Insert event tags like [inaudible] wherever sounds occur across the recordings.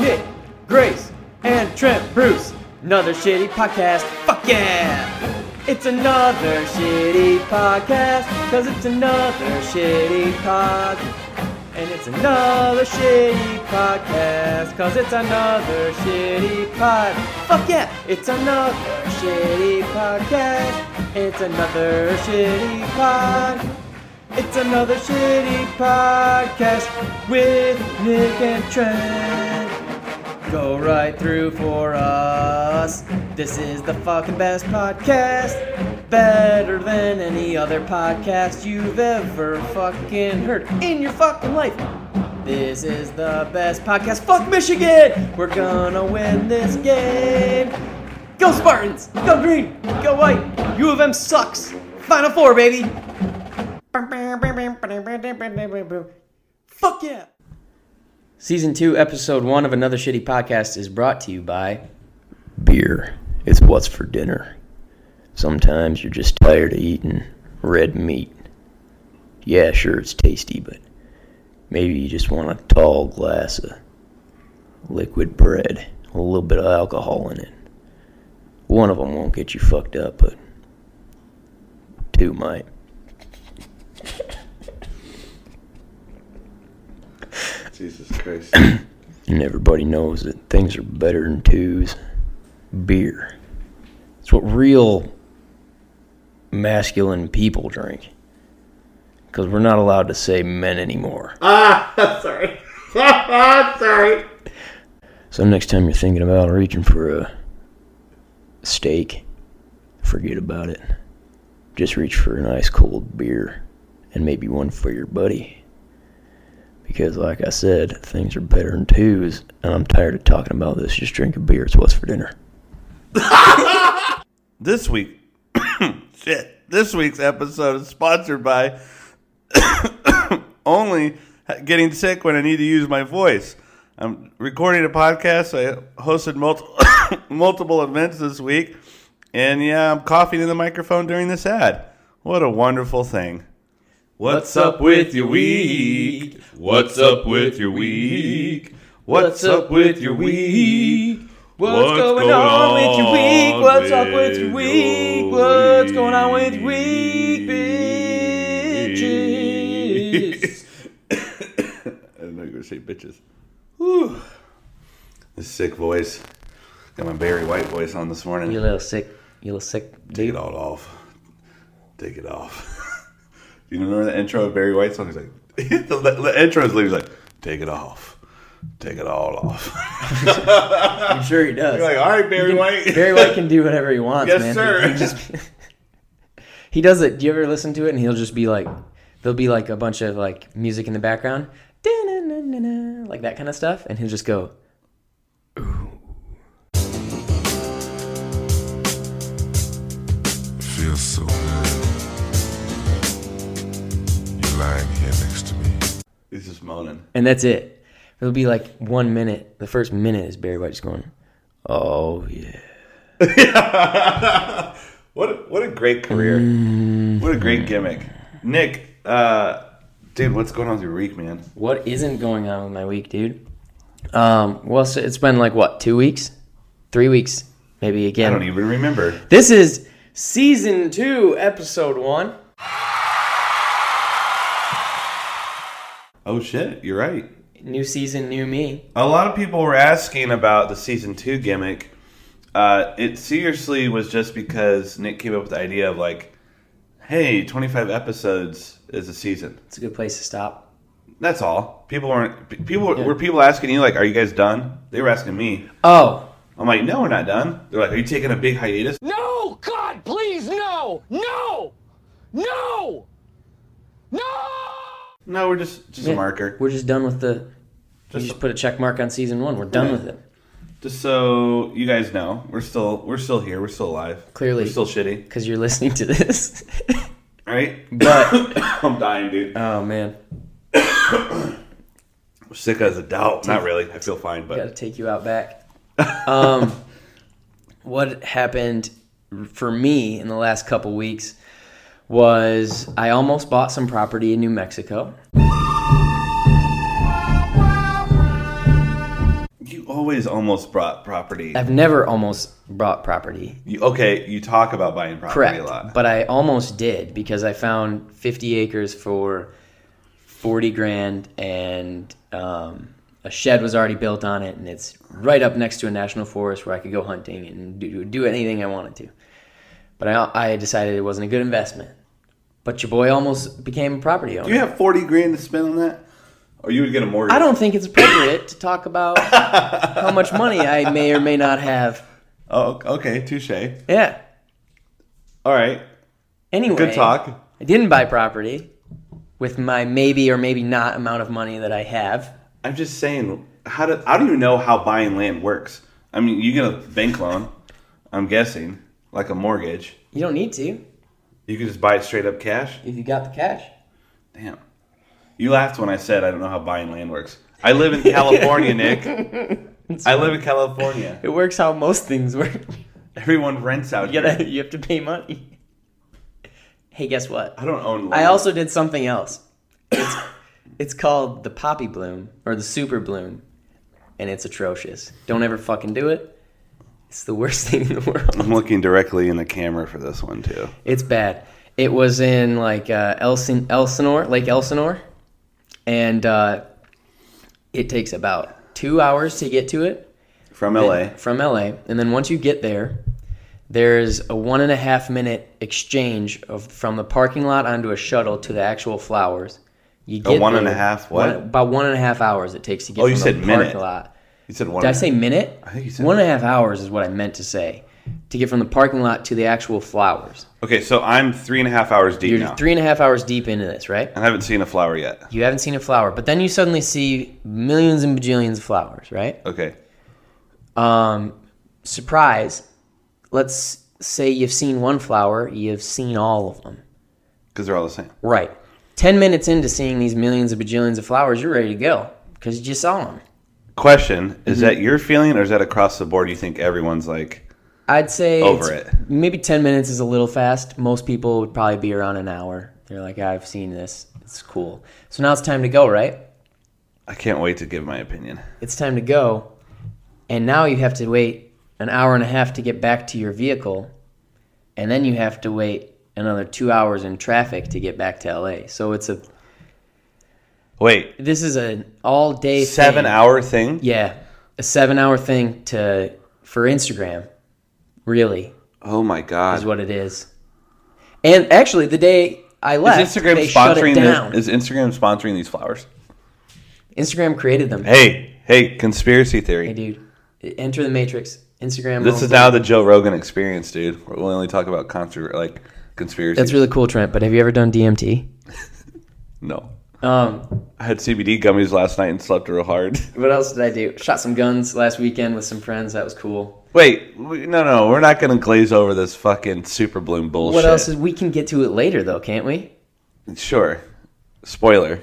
Nick, Grace, and Trent Bruce. Another shitty podcast. Fuck yeah! It's another shitty podcast. Cause it's another shitty pod. And it's another shitty podcast. Cause it's another shitty pod. Fuck yeah! It's another shitty podcast. It's another shitty pod. It's another shitty podcast with Nick and Trent. Go right through for us. This is the fucking best podcast. Better than any other podcast you've ever fucking heard in your fucking life. This is the best podcast. Fuck Michigan! We're gonna win this game. Go Spartans! Go green! Go white! U of M sucks! Final four, baby! Fuck yeah! Season 2, Episode 1 of Another Shitty Podcast is brought to you by Beer. It's what's for dinner. Sometimes you're just tired of eating red meat. Yeah, sure, it's tasty, but maybe you just want a tall glass of liquid bread, a little bit of alcohol in it. One of them won't get you fucked up, but two might. Jesus Christ. [clears throat] And everybody knows that things are better than twos. Beer. It's what real masculine people drink. Because we're not allowed to say men anymore. [laughs] ah, sorry. [laughs] sorry. So next time you're thinking about reaching for a steak, forget about it. Just reach for a nice cold beer and maybe one for your buddy. Because like I said, things are better in twos, and I'm tired of talking about this. Just drink a beer. It's what's for dinner. [laughs] This week, [coughs] shit. This week's episode is sponsored by [coughs] only getting sick when I need to use my voice. I'm recording a podcast. I hosted multiple [coughs] multiple events this week, and yeah, I'm coughing in the microphone during this ad. What a wonderful thing! What's up with your week? What's up with your week? What's up with your week? What's, going, on, with your week? What's up with your week? What's going on with your week, bitches? [coughs] I didn't know you were gonna say bitches. Whew. This sick voice. Got my Barry White voice on this morning. you little sick, you little sick Take dude. it all off. Take it off. [laughs] Do you remember the intro of Barry White song? He's like, [laughs] the, the intro is literally like, take it off. Take it all off. [laughs] I'm sure he does. You're like, all right, Barry White. Barry White can do whatever he wants, Yes, man. sir. He, he just [laughs] he does it. Do you ever listen to it? And he'll just be like, there'll be like a bunch of like music in the background, like that kind of stuff, and he'll just go. feels so moaning. and that's it. It'll be like one minute. The first minute is Barry White just going, Oh yeah. [laughs] What a, what a great career. What a great gimmick. Nick, uh, dude, what's going on with your week, man? "What isn't going on with my week, dude?" Um, well, so it's been like what, two weeks, three weeks, maybe again. I don't even remember. This is season two, episode one. Oh shit, you're right. New season, new me. A lot of people were asking about the season two gimmick. Uh, it seriously was just because Nick came up with the idea of like, hey, 25 episodes is a season. It's a good place to stop. That's all. People weren't. People were, were people asking you like, are you guys done? They were asking me. Oh, I'm like, no, we're not done. They're like, are you taking a big hiatus? No! God, please, no! No! No! No! No, we're just just yeah, a marker. We're just done with the. Just- you just put a check mark on season one. We're done Yeah. with it. Just so you guys know, we're still we're still here. We're still alive. Clearly. we're still shitty. Because you're listening to this. [laughs] Right? but [coughs] I'm dying, dude. oh man, [coughs] Sick as a doubt. Not really. I feel fine, but got to take you out back. Um, [laughs] what happened for me in the last couple weeks was I almost bought some property in New Mexico. You always almost brought property. I've never almost brought property. You, okay, you talk about buying property Correct, a lot. But I almost did because I found 50 acres for 40 grand and um, a shed was already built on it and it's right up next to a national forest where I could go hunting and do, do anything I wanted to but I, I decided it wasn't a good investment. But your boy almost became a property owner. Do you have forty grand to spend on that, or you would get a mortgage? I don't think it's appropriate to talk about how much money I may or may not have. [laughs] Oh, okay, touche. Yeah. All right, Anyway, good talk. I didn't buy property with my maybe or maybe not amount of money that I have. I'm just saying, how do I don't even know how buying land works. I mean, you get a bank loan. I'm guessing, like a mortgage. You don't need to You can just buy it straight up cash. if you got the cash. Damn. You laughed when I said I don't know how buying land works. I live in California, [laughs] Nick. I live in California. It works how most things work. Everyone rents out You gotta, [laughs] you have to pay money. Hey, guess what? I don't own land. I also did something else. It's, it's called the poppy bloom or the super bloom, and it's atrocious. Don't ever fucking do it. It's the worst [laughs] thing in the world. I'm looking directly in the camera for this one too. It's bad. It was in like uh, Elsin- Elsinore, Lake Elsinore, and uh, it takes about two hours to get to it From LA. from LA. And then once you get there, there's a one and a half minute exchange of from the parking lot onto a shuttle to the actual flowers. You A one and a half what? one- about one and a half hours it takes to get Oh, you said the minute. lot. You said one. Did I say minute? I think you said one and a half hours is what I meant to say. To get from the parking lot to the actual flowers. Okay, so I'm three and a half hours deep You're now. three and a half hours deep into this, right? I haven't seen a flower yet. You haven't seen a flower, but then you suddenly see millions and bajillions of flowers, right? Okay. Um, surprise. Let's say you've seen one flower, you've seen all of them. Because they're all the same. Right. 10 minutes into seeing these millions of bajillions of flowers, you're ready to go because you just saw them. Question: Mm-hmm. Is that your feeling, or is that across the board? You think everyone's like, I'd say Over it. Maybe 10 minutes is a little fast. Most people would probably be around an hour. They're like, I've seen this. It's cool. So now it's time to go, right? I can't wait to give my opinion. it's time to go. And now you have to wait an hour and a half to get back to your vehicle. And then you have to wait another two hours in traffic to get back to LA. So it's a Wait, this is an all day seven thing. hour thing? Yeah. A seven hour thing to for Instagram. Really Oh my god! is what it is. And actually the day I left, Is Instagram they shut it sponsoring down. this? Is Instagram sponsoring these flowers? Instagram created them. Hey, hey, conspiracy theory. Hey dude. Enter the matrix. Instagram This owns is now the Joe Rogan experience, dude. We only talk about conspiracy, like conspiracy. That's really cool, Trent, but have you ever done DMT? [laughs] no. Um, I had CBD gummies last night and slept real hard. [laughs] What else did I do? Shot some guns last weekend with some friends. That was cool. Wait, we, no, no, we're not gonna glaze over this fucking super bloom bullshit. What else is? We can get to it later, though, can't we? Sure. Spoiler.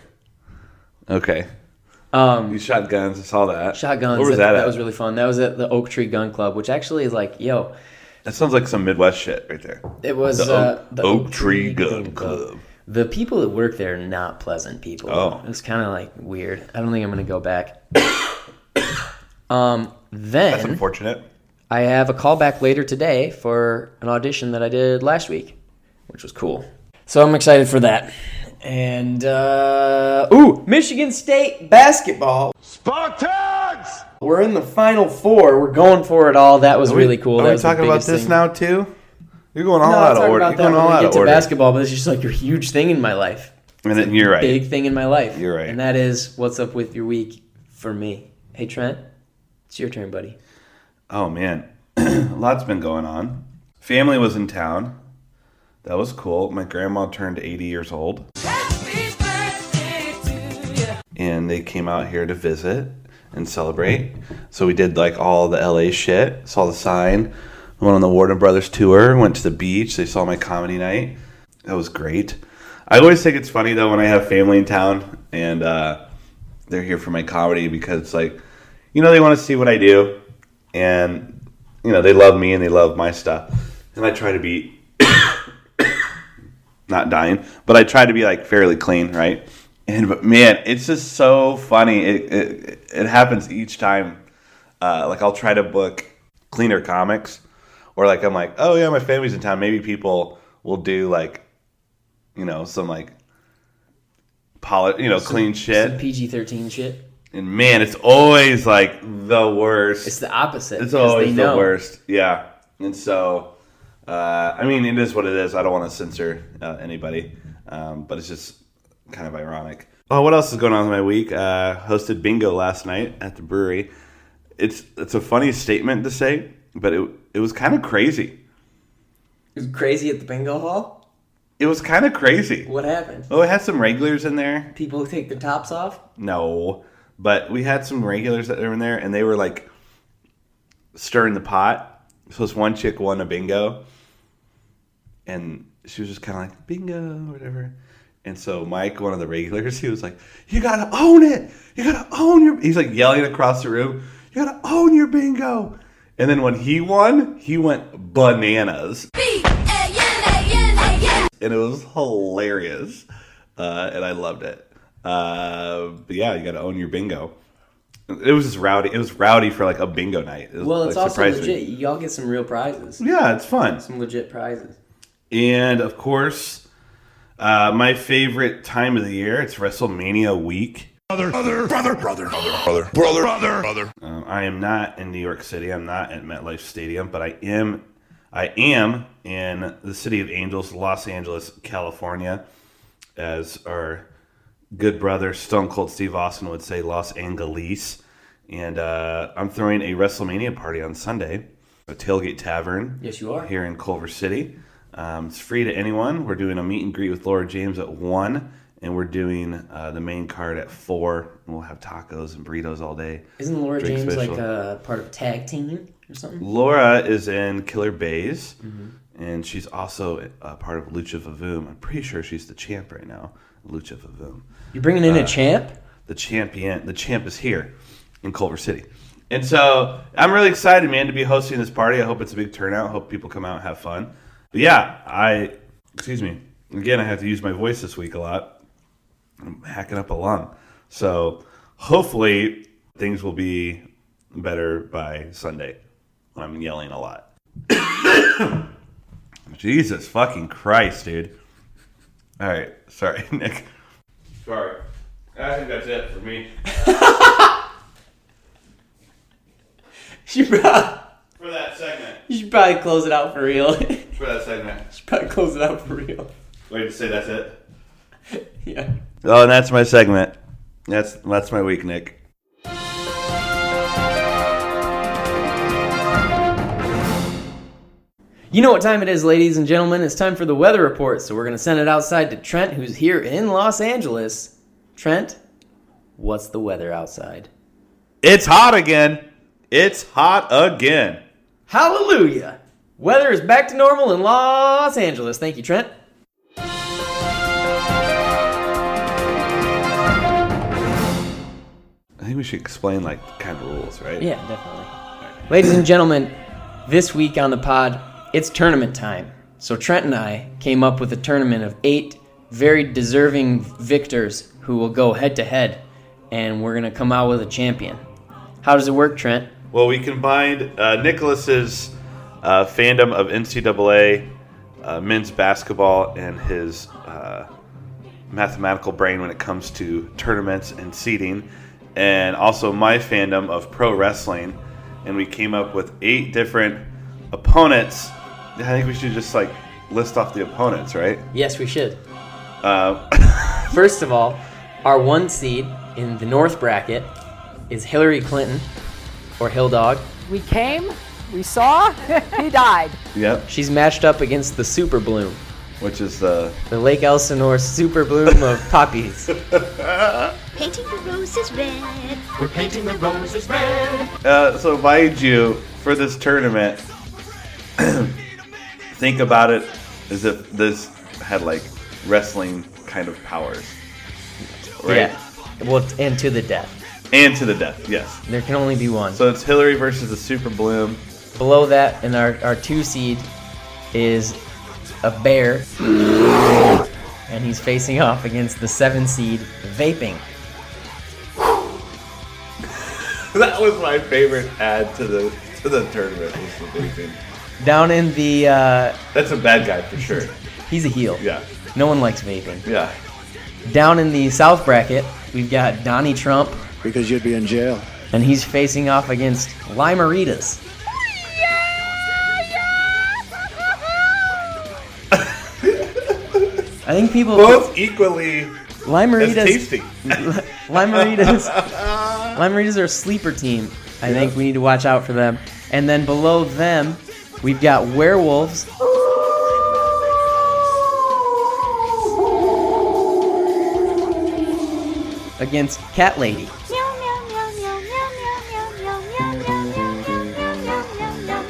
Okay. Um, You shot guns. I saw that. shotguns. Where was that, that, at? was really fun. That was at the Oak Tree Gun Club, which actually is like, yo, That sounds like some Midwest shit right there. it was The uh, the Oak Tree Gun Club. The people that work there are not pleasant people. Oh. It's kind of like weird. I don't think I'm gonna go back. [coughs] um, That's then unfortunate. I have a call back later today for an audition that I did last week, which was cool. So I'm excited for that. And uh, ooh, Michigan State basketball. Spartans! We're in the final four. We're going for it all. That was we- really cool. Are that we was talking about this thing. now too? You're going all No, I'll out of order. about You're that going when all out get of to order. basketball. But it's just like a huge thing in my life. And then you're right. Big thing in my life. You're right. And that is what's up with your week for me. Hey Trent, it's your turn, buddy. Oh man, [clears throat] a lot's been going on. Family was in town. That was cool. My grandma turned 80 years old. Happy birthday to you. And they came out here to visit and celebrate. So we did like all the LA shit. Saw the sign. Went on the Warner Brothers tour. Went to the beach. They saw my comedy night. That was great. I always think it's funny though when I have family in town and uh, they're here for my comedy because like, you know, they want to see what I do, and you know they love me and they love my stuff, and I try to be [coughs] not dying, but I try to be like fairly clean, right? And but man, it's just so funny. It it, it happens each time uh, like I'll try to book cleaner comics, or like I'm like, oh yeah, my family's in town. Maybe people will do like, you know, some like, poli- you know, clean shit. PG thirteen shit. And man, it's always like the worst. It's the opposite. It's always the worst. Yeah. And so, uh, I mean, it is what it is. I don't want to censor uh, anybody, um, but it's just kind of ironic. Oh, what else is going on in my week? Uh, hosted bingo last night at the brewery. It's it's a funny statement to say, but it it was kind of crazy. It was crazy at the bingo hall. It was kind of crazy. What happened? Oh, it had some regulars in there. People take their tops off. No, but we had some regulars that were in there, and they were like stirring the pot. So this one chick won a bingo, and she was just kind of like bingo whatever. And so Mike, one of the regulars, [laughs] he was like, "You gotta own it. You gotta own your." He's like yelling across the room, "You gotta own your bingo." And then when he won, he went bananas, and it was hilarious, uh, and I loved it. Uh, but yeah, you gotta own your bingo. It was just rowdy. It was rowdy for like a bingo night. It was, Well, it's like, also surprised me. legit. Y'all get some real prizes. Yeah, it's fun. Some legit prizes. And of course, uh, my favorite time of the year, it's WrestleMania week. Brother, brother, brother, brother, brother, brother, brother, brother. Uh, I am not in New York City. I'm not at MetLife Stadium, but I am. I am in the city of Angels, Los Angeles, California, as our good brother Stone Cold Steve Austin would say, Los Angeles. And uh, I'm throwing a WrestleMania party on Sunday, a Tailgate Tavern. Yes, you are. here in Culver City. Um, it's free to anyone. We're doing a meet and greet with Laura James at one, and we're doing uh, the main card at four. and We'll have tacos and burritos all day. Isn't Laura Drink James special. like a part of tag team or something? Laura is in Killer Baes, Mm-hmm. and she's also a part of Lucha Vavoom. I'm pretty sure she's the champ right now, Lucha Vavoom. You're bringing in a champ? The champion, the champ is here in Culver City. And so I'm really excited, man, to be hosting this party. I hope it's a big turnout. hope people come out and have fun. But yeah, I, excuse me, again, I have to use my voice this week a lot. I'm hacking up a lung. So hopefully things will be better by Sunday. I'm yelling a lot. [coughs] Jesus fucking Christ, dude. All right. Sorry, [laughs] Nick. Sorry. I think that's it for me. You should, probably, For that segment. you should probably close it out for real. you [laughs] For that segment. should probably close it out for real. Wait to say that's it. [laughs] Yeah. Oh, and that's my segment. That's that's my week, Nick. You know what time it is, ladies and gentlemen. It's time for the weather report. So we're going to send it outside to Trent, who's here in Los Angeles. Trent, what's the weather outside? It's hot again. It's hot again. Hallelujah! Weather is back to normal in Los Angeles. Thank you, Trent. Think we should explain like kind of rules, right? Yeah, definitely. Ladies and gentlemen, this week on the pod, it's tournament time. So Trent and I came up with a tournament of eight very deserving victors who will go head to head, and we're gonna come out with a champion. How does it work, Trent? Well, we combined uh, Nicholas's uh, fandom of NCAA uh, men's basketball and his uh, mathematical brain when it comes to tournaments and seeding, and also my fandom of pro wrestling. And we came up with eight different opponents. I think we should just like list off the opponents, right? Yes, we should. Uh, [laughs] First of all, our one seed in the North bracket is Hillary Clinton, or Hill Dog. We came, we saw, [laughs] he died. yep, She's matched up against the Super Bloom, which is the the Lake Elsinore Super Bloom of poppies. [laughs] Painting the roses red. We're painting the roses red. Uh, so mind you, for this tournament, [clears throat] think about it as if this had like wrestling kind of powers, right? Yeah. Well, and to the death. And to the death, yes. There can only be one. So it's Hillary versus the Super Bloom. Below that, in our, our two seed, is a bear. and he's facing off against the seven seed, Vaping. [laughs] that was my favorite add to the to the tournament. Was the vaping. Down in the, uh, That's a bad guy for sure. he's a heel. Yeah, No one likes vaping. yeah. Down in the South bracket, we've got Donnie Trump, Because you'd be in jail. and he's facing off against Limeritas. I think people Both equally as Limeritas tasty. Limeritas Limeritas are a sleeper team. I think we need to watch out for them. And then below them, we've got werewolves. Against Cat Lady.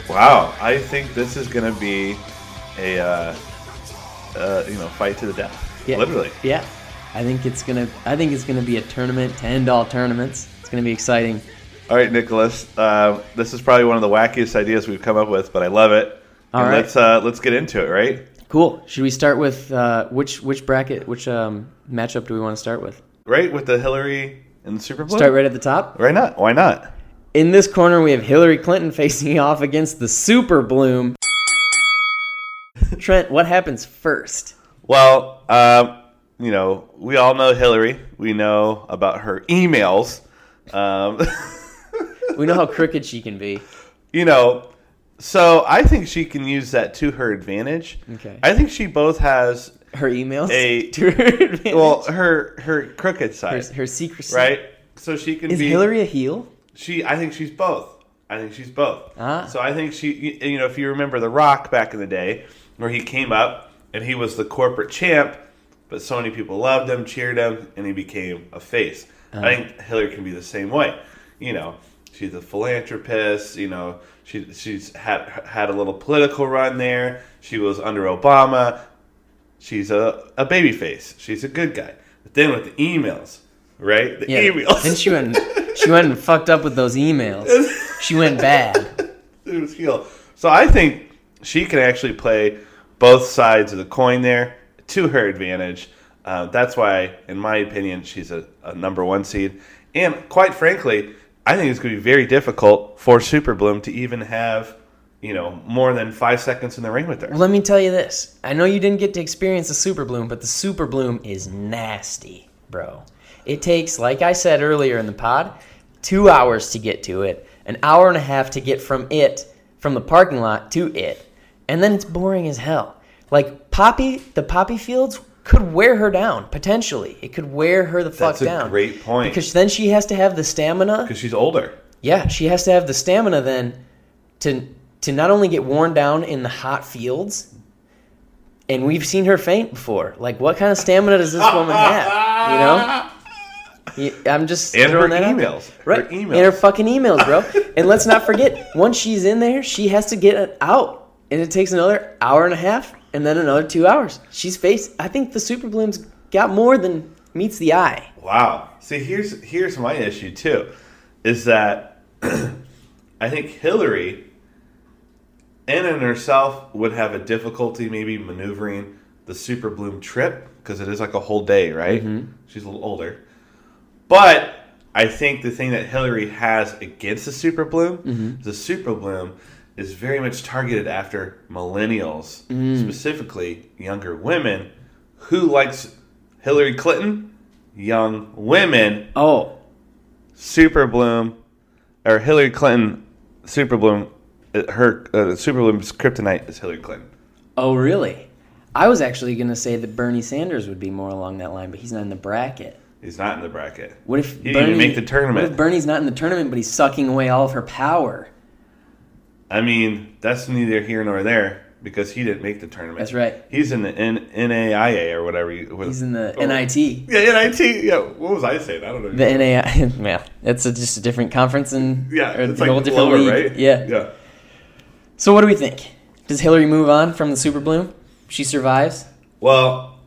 Wow, I think this is gonna be a uh, uh, you know fight to the death. Yeah. Literally. Yeah. I think it's gonna I think it's gonna be a tournament, to end all tournaments. It's gonna be exciting. All right, Nicholas. Uh, this is probably one of the wackiest ideas we've come up with, but I love it. All And right. Let's uh, let's get into it. Right. Cool. Should we start with uh, which which bracket which um, matchup do we want to start with? Right with the Hillary and the Super Bowl. Start right at the top. Right not? Why not? In this corner, we have Hillary Clinton [laughs] facing off against the Super Bloom. Trent, what happens first? Well, um, you know, we all know Hillary. We know about her emails. Um, [laughs] We know how crooked she can be. you know, so I think she can use that to her advantage. Okay. I think she both has Her emails A- [laughs] to her advantage. well her her crooked side, her secrecy. right? So she can Is be Hillary a heel? She, I think she's both. I think she's both. Ah. So I think she, you know, if you remember The Rock back in the day, where he came up and he was the corporate champ, but so many people loved him, cheered him, and he became a face. Uh-huh. I think Hillary can be the same way. You know, she's a philanthropist. You know, she she's had had a little political run there. She was under Obama. She's a a baby face. She's a good guy. But then with the emails, right? The Yeah. emails. And she went [laughs] she went and fucked up with those emails. [laughs] She went bad. it was heel. So I think she can actually play both sides of the coin there to her advantage. Uh, that's why, in my opinion, she's a, a number one seed. And quite frankly, I think it's going to be very difficult for Super Bloom to even have, you know, more than five seconds in the ring with her. Let me tell you this. I know you didn't get to experience the Super Bloom, but the Super Bloom is nasty, bro. It takes, like I said earlier in the pod, two hours to get to it, an hour and a half to get from it, from the parking lot to it, and then it's boring as hell. Like Poppy, the Poppy Fields could wear her down potentially. It could wear her the fuck down. That's a down. great point. because then she has to have the stamina Because she's older. yeah, she has to have the stamina then to to not only get worn down in the hot fields, and we've seen her faint before. Like, what kind of stamina does this woman [laughs] have? You know. I'm just And her throwing that out there. emails. Her right? emails. And her fucking emails, bro. and let's not forget, once she's in there, she has to get it out, and it takes another hour and a half, and then another two hours. She's faced. I think the Super Bloom's got more than meets the eye. Wow. See, here's here's my issue too, is that [clears throat] I think Hillary, in and herself, would have a difficulty maybe maneuvering the Super Bloom trip because it is like a whole day, right? Mm-hmm. She's a little older, but I think the thing that Hillary has against the Super Bloom, mm-hmm. the Super Bloom is very much targeted after millennials, specifically younger women, who likes Hillary Clinton, young women, Oh, Super Bloom, or Hillary Clinton, Super Bloom, uh, her uh, Super Bloom's kryptonite is Hillary Clinton. Oh, really? I was actually going to say that Bernie Sanders would be more along that line, but he's not in the bracket. He's not in the bracket. What if He didn't Bernie even make the tournament. What if Bernie's not in the tournament, but he's sucking away all of her power? I mean, that's neither here nor there because he didn't make the tournament. That's right. He's in the N- NAIA or whatever. You, what- He's in the oh. NIT. Yeah, NIT. Yeah, what was I saying? I don't know. The NAI. Yeah, it's a, just a different conference and yeah, it's a like whole different lower, league. right? Yeah. yeah. So what do we think? Does Hillary move on from the Super Bloom? She survives. Well,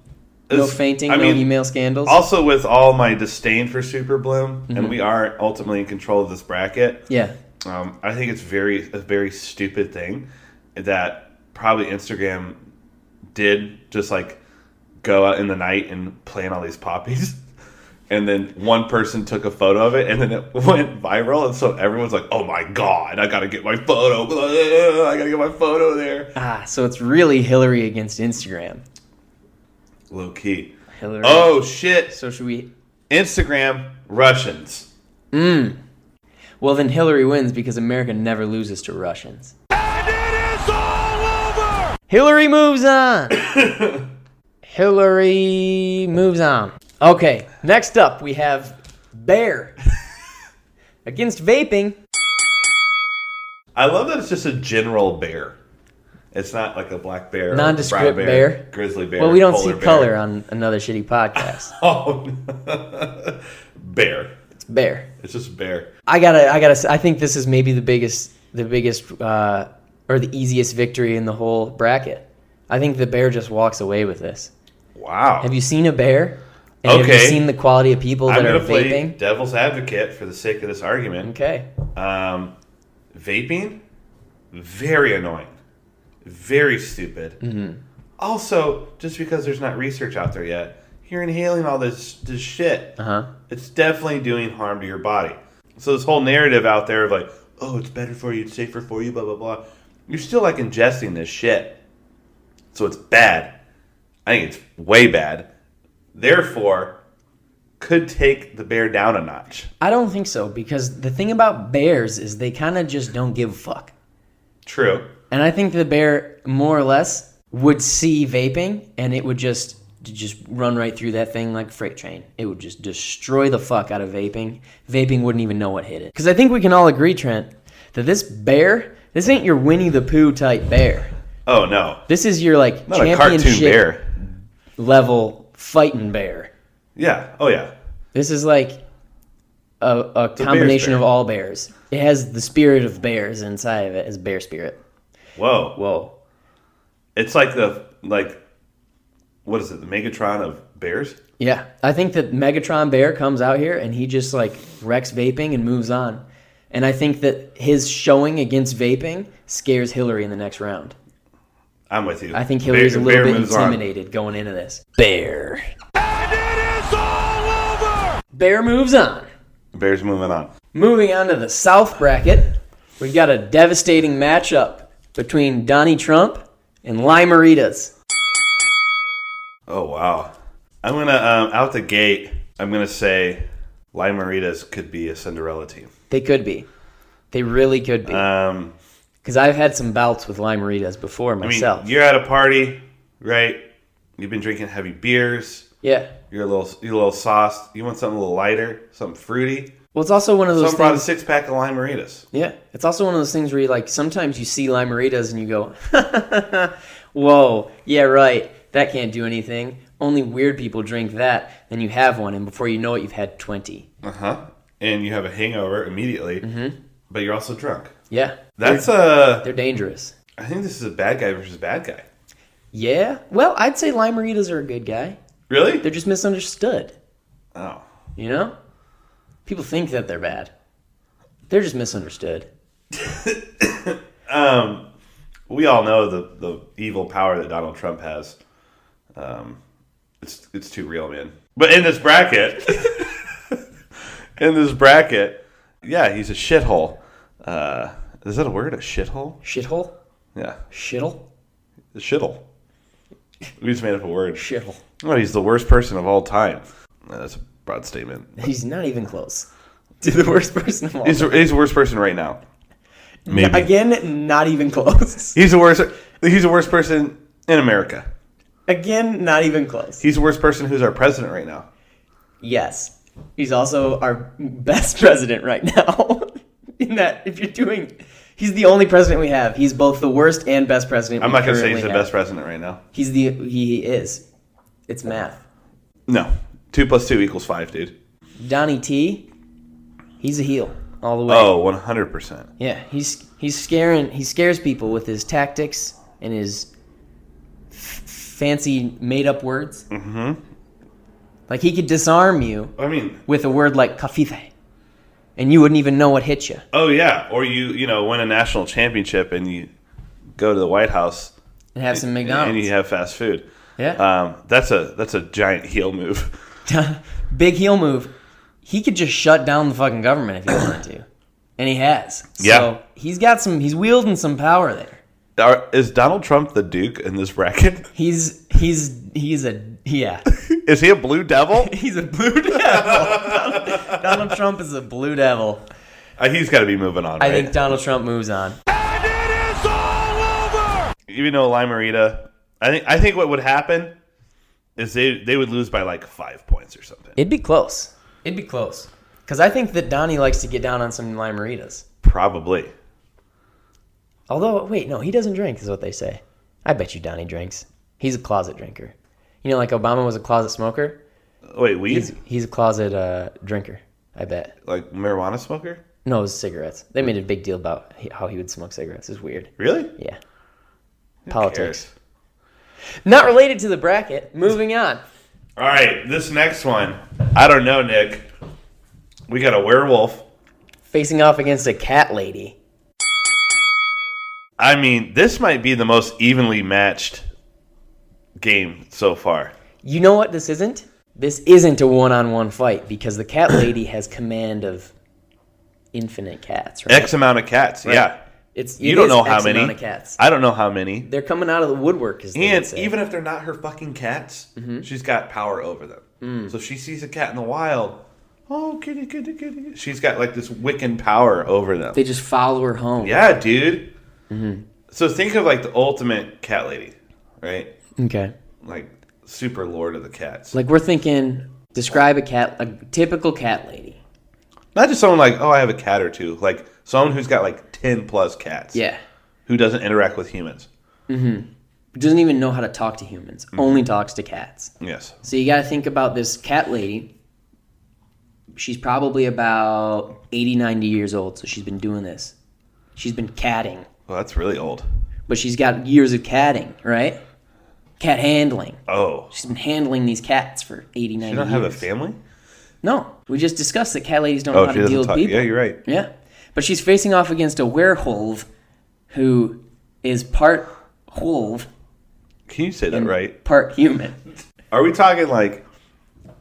No fainting. I no mean, email scandals. Also, with all my disdain for Super Bloom, Mm-hmm. and we are ultimately in control of this bracket. yeah. Um, I think it's very a very stupid thing that probably Instagram did just like go out in the night and plant all these poppies [laughs] and then one person took a photo of it, and then it [laughs] went viral, and so everyone's like, "Oh my god, I gotta get my photo! [laughs] I gotta get my photo there." Ah, so it's really Hillary against Instagram. Low key. Hillary. Oh shit! So should we? Instagram Russians. Well, then Hillary wins because America never loses to Russians. Hillary moves on. [coughs] Hillary moves on. Okay, next up we have Bear [laughs] against vaping. I love that it's just a general bear. It's not like a black bear, or a Nondescript brown bear. grizzly bear. Well, we don't see polar bear. color on another shitty podcast. [laughs] Oh, [laughs] bear. Bear. It's just bear. I gotta, I gotta. I think this is maybe the biggest, the biggest, uh, or the easiest victory in the whole bracket. I think the bear just walks away with this. Wow. Have you seen a bear? And Have you seen the quality of people that I'm are gonna play vaping? devil's advocate for the sake of this argument. Okay. Um, vaping, very annoying, very stupid. Mm-hmm. Also, just because there's not research out there yet, you're inhaling all this this shit. Uh huh. It's definitely doing harm to your body. So this whole narrative out there of like, oh, it's better for you, it's safer for you, blah blah blah. You're still like ingesting this shit, so it's bad. I think it's way bad. Therefore, could take the bear down a notch. I don't think so because the thing about bears is they kind of just don't give a fuck. True. And I think the bear more or less would see vaping and it would just just run right through that thing like a freight train. It would just destroy the fuck out of vaping. Vaping wouldn't even know what hit it. Cuz I think we can all agree Trent that this bear, this ain't your Winnie the Pooh type bear. Oh no, This is your like not championship bear. level fighting bear. Yeah. Oh yeah. This is like a, a combination of all bears. It has the spirit of bears inside of it as bear spirit. Whoa. Whoa. It's like the like, what is it? The Megatron of bears. Yeah, I think that Megatron Bear comes out here and he just like wrecks vaping and moves on. And I think that his showing against vaping scares Hillary in the next round. I'm with you. I think Hillary's Bear- a little bit moves on. intimidated going into this. Bear. And it is all over! Bear moves on. Bears moving on. Moving on to the South bracket, we've got a devastating matchup between Donnie Trump and Limeritas. Oh wow. I'm gonna um, out the gate. I'm gonna say Limeritas could be a Cinderella team. They could be. They really could be. Um, Because I've had some bouts with Limeritas before I mean, myself. you're at a party, right? You've been drinking heavy beers. yeah. You're a little, you're a little sauced. You want something a little lighter, something fruity. Well, it's also one of those Someone brought a six pack of Limeritas. Yeah, it's also one of those things where you like sometimes you see limeritas and you go, [laughs] "Whoa, yeah, right. That can't do anything. Only weird people drink that." Then you have one, and before you know it, you've had twenty. Uh huh. And you have a hangover immediately, Mm-hmm. but you're also drunk. Yeah, That's they're, a. they're dangerous. I think this is a bad guy versus a bad guy. Yeah, well, I'd say limeritas are a good guy. Really? They're just misunderstood. Oh. You know, people think that they're bad. They're just misunderstood. [laughs] Um, we all know the the evil power that Donald Trump has. Um, it's it's too real, man. But in this bracket, [laughs] in this bracket, yeah, he's a shithole. Uh, is that a word? A shithole? Shithole, Yeah, shittle, a shithole. We just made up a word. shithole. Oh, he's the worst person of all time. Uh, That's a broad statement. He's not even close [laughs] to the worst person of all. He's, he's the worst person right now. Maybe Again, not even close. he's the worst. He's the worst person in America. Again, not even close. He's the worst person who's our president right now. Yes. He's also our best [laughs] president right now. [laughs] In that, if you're doing, he's the only president we have. He's both the worst and best president. I'm not gonna say he's the have. best president right now. He's the he is. It's math. No, two plus two equals five, dude. Donnie T, he's a heel all the way. Oh, 100 percent. Yeah, he's he's scaring he scares people with his tactics and his fancy made up words. Mm-hmm. Like he could disarm you I mean, with a word like covfefe, and you wouldn't even know what hit you. oh yeah, or you you know win a national championship and you go to the White House And have some McDonald's and you have fast food. yeah. Um, that's a that's a giant heel move. [laughs] [laughs] big heel move. He could just shut down the fucking government if he wanted to, and he has. Yeah. He's got some. He's wielding some power there. Are, is Donald Trump the Duke in this bracket? [laughs] He's he's he's a yeah. [laughs] Is he a blue devil? [laughs] He's a blue devil. Donald Trump is a blue devil. Uh, he's got to be moving on. I right? think Donald Trump moves on. even though Limerita, I think I think what would happen is they they would lose by like five points or something. It'd be close. It'd be close. Because I think that Donnie likes to get down on some limeritas. Probably. Although, wait, no, he doesn't drink, is what they say. I bet you Donnie drinks. He's a closet drinker. You know, like Obama was a closet smoker. Wait, weed? He's he's a closet uh, drinker. I bet. like marijuana smoker? No, it was cigarettes. They made a big deal about how he would smoke cigarettes. It's weird. Really? Yeah. Who Politics. cares? Not related to the bracket. Moving on. All right, this next one. I don't know, Nick. We got a werewolf. Facing off against a cat lady. I mean, this might be the most evenly matched game so far. You know what this isn't? This isn't a one-on-one fight because the cat [clears throat] lady has command of infinite cats. Right? X amount of cats. Yeah. It's You it don't know how many. cats. I don't know how many. They're coming out of the woodwork. As And even if they're not her fucking cats, Mm-hmm. she's got power over them. Mm. So if she sees a cat in the wild, oh kitty, kitty, kitty. She's got like this Wiccan power over them. they just follow her home. yeah, dude. Mm-hmm. So think of like the ultimate cat lady, right? Okay. Like super lord of the cats. Like we're thinking, describe a cat, a typical cat lady. Not just someone like, oh, I have a cat or two. Like someone who's got like ten plus cats. Yeah. Who doesn't interact with humans. Mm-hmm. Doesn't even know how to talk to humans. Mm-hmm. Only talks to cats. Yes. So you got to think about this cat lady. She's probably about 80, 90 years old. So she's been doing this. She's been catting, Well, that's really old. but she's got years of catting, right? Cat handling. Oh. She's been handling these cats for 80, 90 You don't years. have a family? No, we just discussed that cat ladies don't Oh, know how to deal with people. Yeah, you're right. Yeah. But she's facing off against a werewolf who is part wolf Can you say that right? part human. Are we talking like,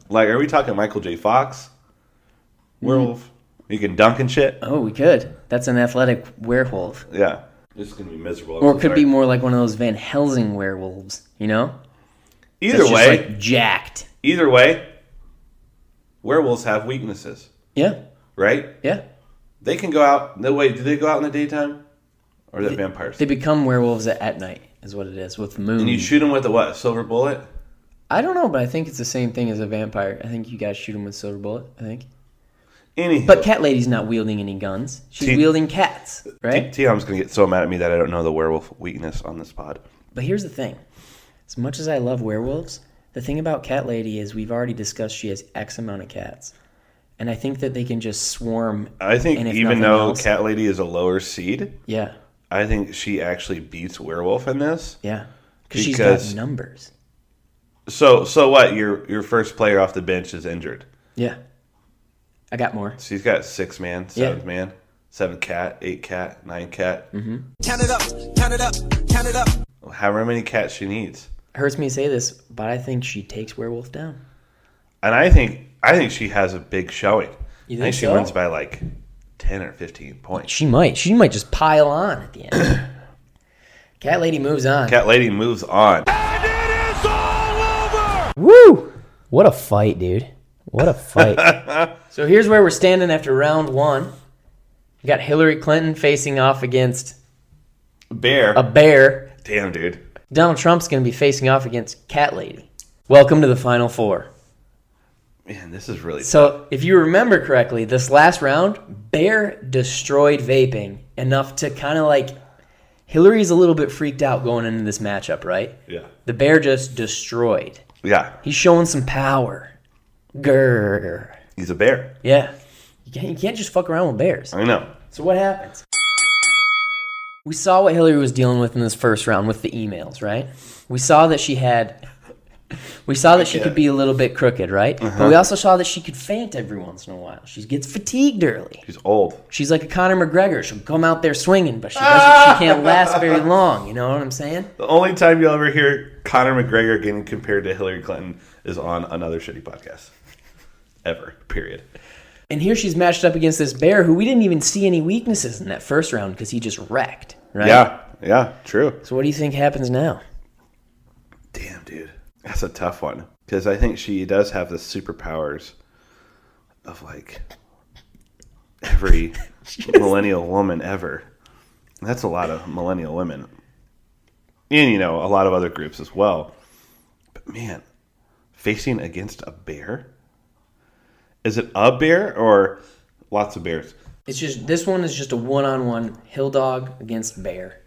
like, are we talking Michael J. Fox, mm-hmm. werewolf? You can dunk and shit. Oh, we could. That's an athletic werewolf. Yeah, this is gonna be miserable. I'm Or so it could sorry. be more like one of those Van Helsing werewolves, you know? Either That's just, way. like jacked. either way, werewolves have weaknesses, Yeah. right? Yeah. They can go out. No way. do they go out in the daytime, or are they vampires? They become werewolves at, at night, is what it is, with the moon. and you shoot them with a what? A silver bullet? I don't know, but I think it's the same thing as a vampire. I think you guys shoot them with silver bullet, I think. Anyhow, But Cat Lady's not wielding any guns. She's T- wielding cats, right? T- Tom's gonna get so mad at me that I don't know the werewolf weakness on this pod. But here's the thing. As much as I love werewolves, the thing about Cat Lady is we've already discussed she has X amount of cats. And I think that they can just swarm. I think even though else- Cat Lady is a lower seed, Yeah, I think she actually beats werewolf in this. yeah. Because she's got numbers. So so what? Your your first player off the bench is injured. Yeah. I got more. So he's got six man, seven Yeah. man, seven cat, eight cat, nine cat. Mm-hmm. Count it up, count it up, count it up. However many cats she needs. Hurts me to say this, but I think she takes werewolf down. And I think I think she has a big showing. You think I think think she so? wins by like ten or fifteen points. She might. She might just pile on at the end. [clears throat] Cat Lady moves on. Cat Lady moves on. And it is all over. Woo! What a fight, dude. What a fight. [laughs] so here's where we're standing after round one. We got Hillary Clinton facing off against Bear. a bear. Damn, dude. Donald Trump's going to be facing off against Cat Lady. Welcome to the final four. Man, this is really So, if you remember correctly, this last round, Bear destroyed vaping enough to kind of like. Hillary's a little bit freaked out going into this matchup, right? Yeah. The Bear just destroyed. Yeah. He's showing some power. Grr. He's a bear. Yeah. You can't, you can't just fuck around with bears. I know. So what happens? We saw what Hillary was dealing with in this first round with the emails, right? We saw that she had. We saw that she could be a little bit crooked, right? But uh-huh. we also saw that she could faint every once in a while. She gets fatigued early. She's old. She's like a Conor McGregor. She'll come out there swinging, but she doesn't. She [laughs] can't last very long. You know what I'm saying? The only time you'll ever hear Conor McGregor getting compared to Hillary Clinton is on another shitty podcast. Ever. Period. And here she's matched up against this bear who we didn't even see any weaknesses in that first round because he just wrecked, right? Yeah, yeah, true. So what do you think happens now? Damn, dude, that's a tough one because I think she does have the superpowers of like every [laughs] millennial woman ever. That's a lot of millennial women, and you know a lot of other groups as well. But man, facing against a bear. Is it a bear or lots of bears? It's just this one is just a one-on-one hill dog against bear.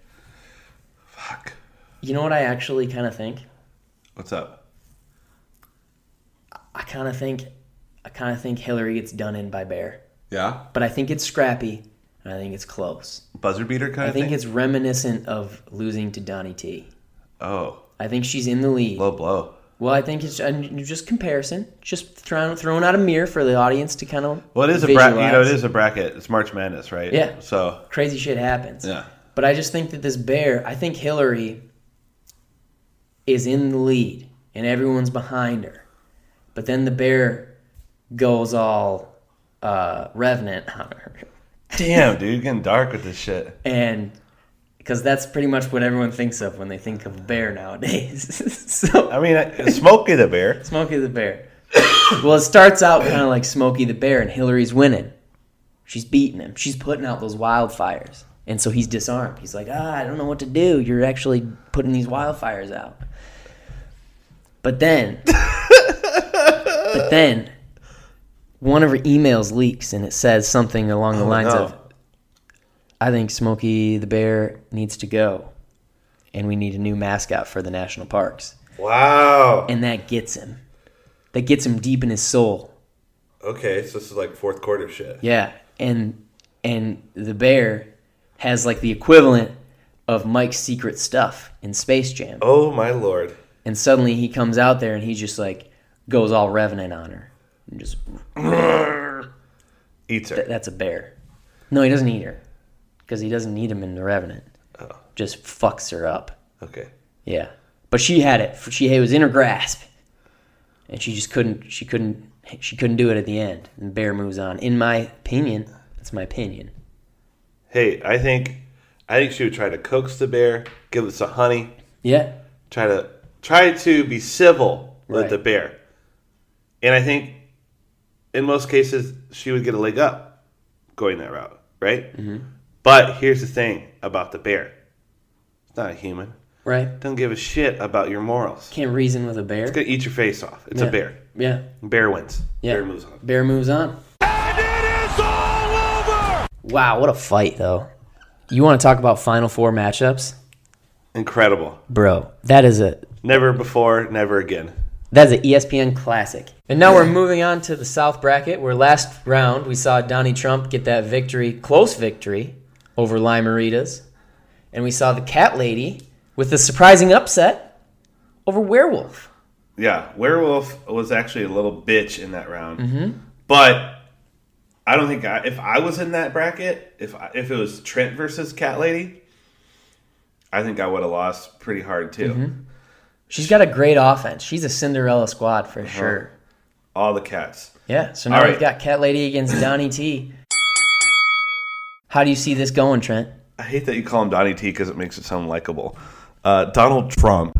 Fuck. You know what I actually kind of think? What's up? I kind of think, I kind of think Hillary gets done in by bear, Yeah. but I think it's scrappy and I think it's close. Buzzer beater kind I of I think thing? it's reminiscent of losing to Donnie T. oh, I think she's in the lead. low blow. Well, I think it's just comparison, just throwing throwing out a mirror for the audience to kind of. Well, it is a bracket. You know, it visualize. is a bracket. It's March Madness, right? Yeah. So crazy shit happens. yeah. But I just think that this bear, I think Hillary is in the lead and everyone's behind her. But then the bear goes all uh, revenant on her. Damn, [laughs] dude, getting dark with this shit. And because that's pretty much what everyone thinks of when they think of a bear nowadays. [laughs] so I mean, Smokey the Bear. Smokey the Bear. [coughs] well, it starts out kind of like Smokey the Bear, and Hillary's winning. She's beating him. She's putting out those wildfires. And so he's disarmed. He's like, ah, I don't know what to do. You're actually putting these wildfires out. But then, [laughs] but then, one of her emails leaks, and it says something along the Oh, lines no. of, I think Smokey the Bear needs to go, and we need a new mascot for the national parks Wow. and that gets him. That gets him deep in his soul. Okay, so this is like fourth quarter shit. Yeah, and and the bear has like the equivalent of Mike's secret stuff in Space Jam. Oh my lord. And suddenly he comes out there and he just like goes all revenant on her. And just Eats her. th- that's a bear. No, he doesn't eat her because he doesn't need him in the revenant. Just fucks her up. Okay. Yeah, but she had it. She it was in her grasp, and she just couldn't. She couldn't. She couldn't do it at the end. And Bear moves on. In my opinion, that's my opinion. Hey, I think I think she would try to coax the bear, give it some honey, Yeah, try to try to be civil with Right. the bear. And I think in most cases she would get a leg up going that route, right? Mm-hmm. But here's the thing about the bear. It's not a human. right. Don't give a shit about your morals. Can't reason with a bear. It's gonna eat your face off. It's Yeah. a bear. Yeah, Bear wins. yeah. Bear moves on. Bear moves on. And it is all over! Wow, what a fight though. You want to talk about Final Four matchups, Incredible. bro? That is a Never before, never again. That's an ESPN classic. And now we're moving on to the South bracket, where last round we saw Donnie Trump get that victory, close victory, over Limeritas. And we saw the Cat Lady with a surprising upset over Werewolf. Yeah, Werewolf was actually a little bitch in that round. Mm-hmm. But I don't think I, if I was in that bracket, if I, if it was Trent versus Cat Lady, I think I would have lost pretty hard too. She's got a great offense. She's a Cinderella squad for sure. All the cats. Yeah, so now All we've right. got Cat Lady against Donnie T. How do you see this going, Trent? I hate that you call him Donnie T because it makes it sound likable. Uh, Donald Trump.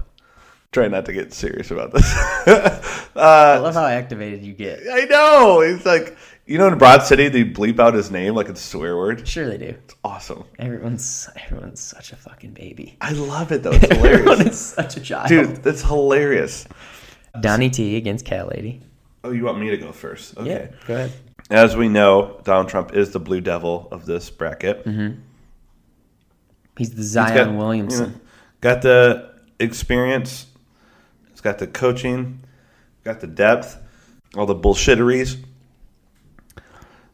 Try not to get serious about this. [laughs] I love how activated you get. I know. It's like you know in Broad City they bleep out his name like it's a swear word. Sure they do. It's awesome. Everyone's everyone's such a fucking baby. I love it though. [laughs] It's Everyone hilarious. is such a child. Dude, that's hilarious. Donnie T against Cat Lady. Oh, you want me to go first? Okay. Yeah, go ahead. As we know, Donald Trump is the blue devil of this bracket. He's the He's Zion got- Williamson. you know, got the experience. He's got the coaching. Got the depth. All the bullshitteries.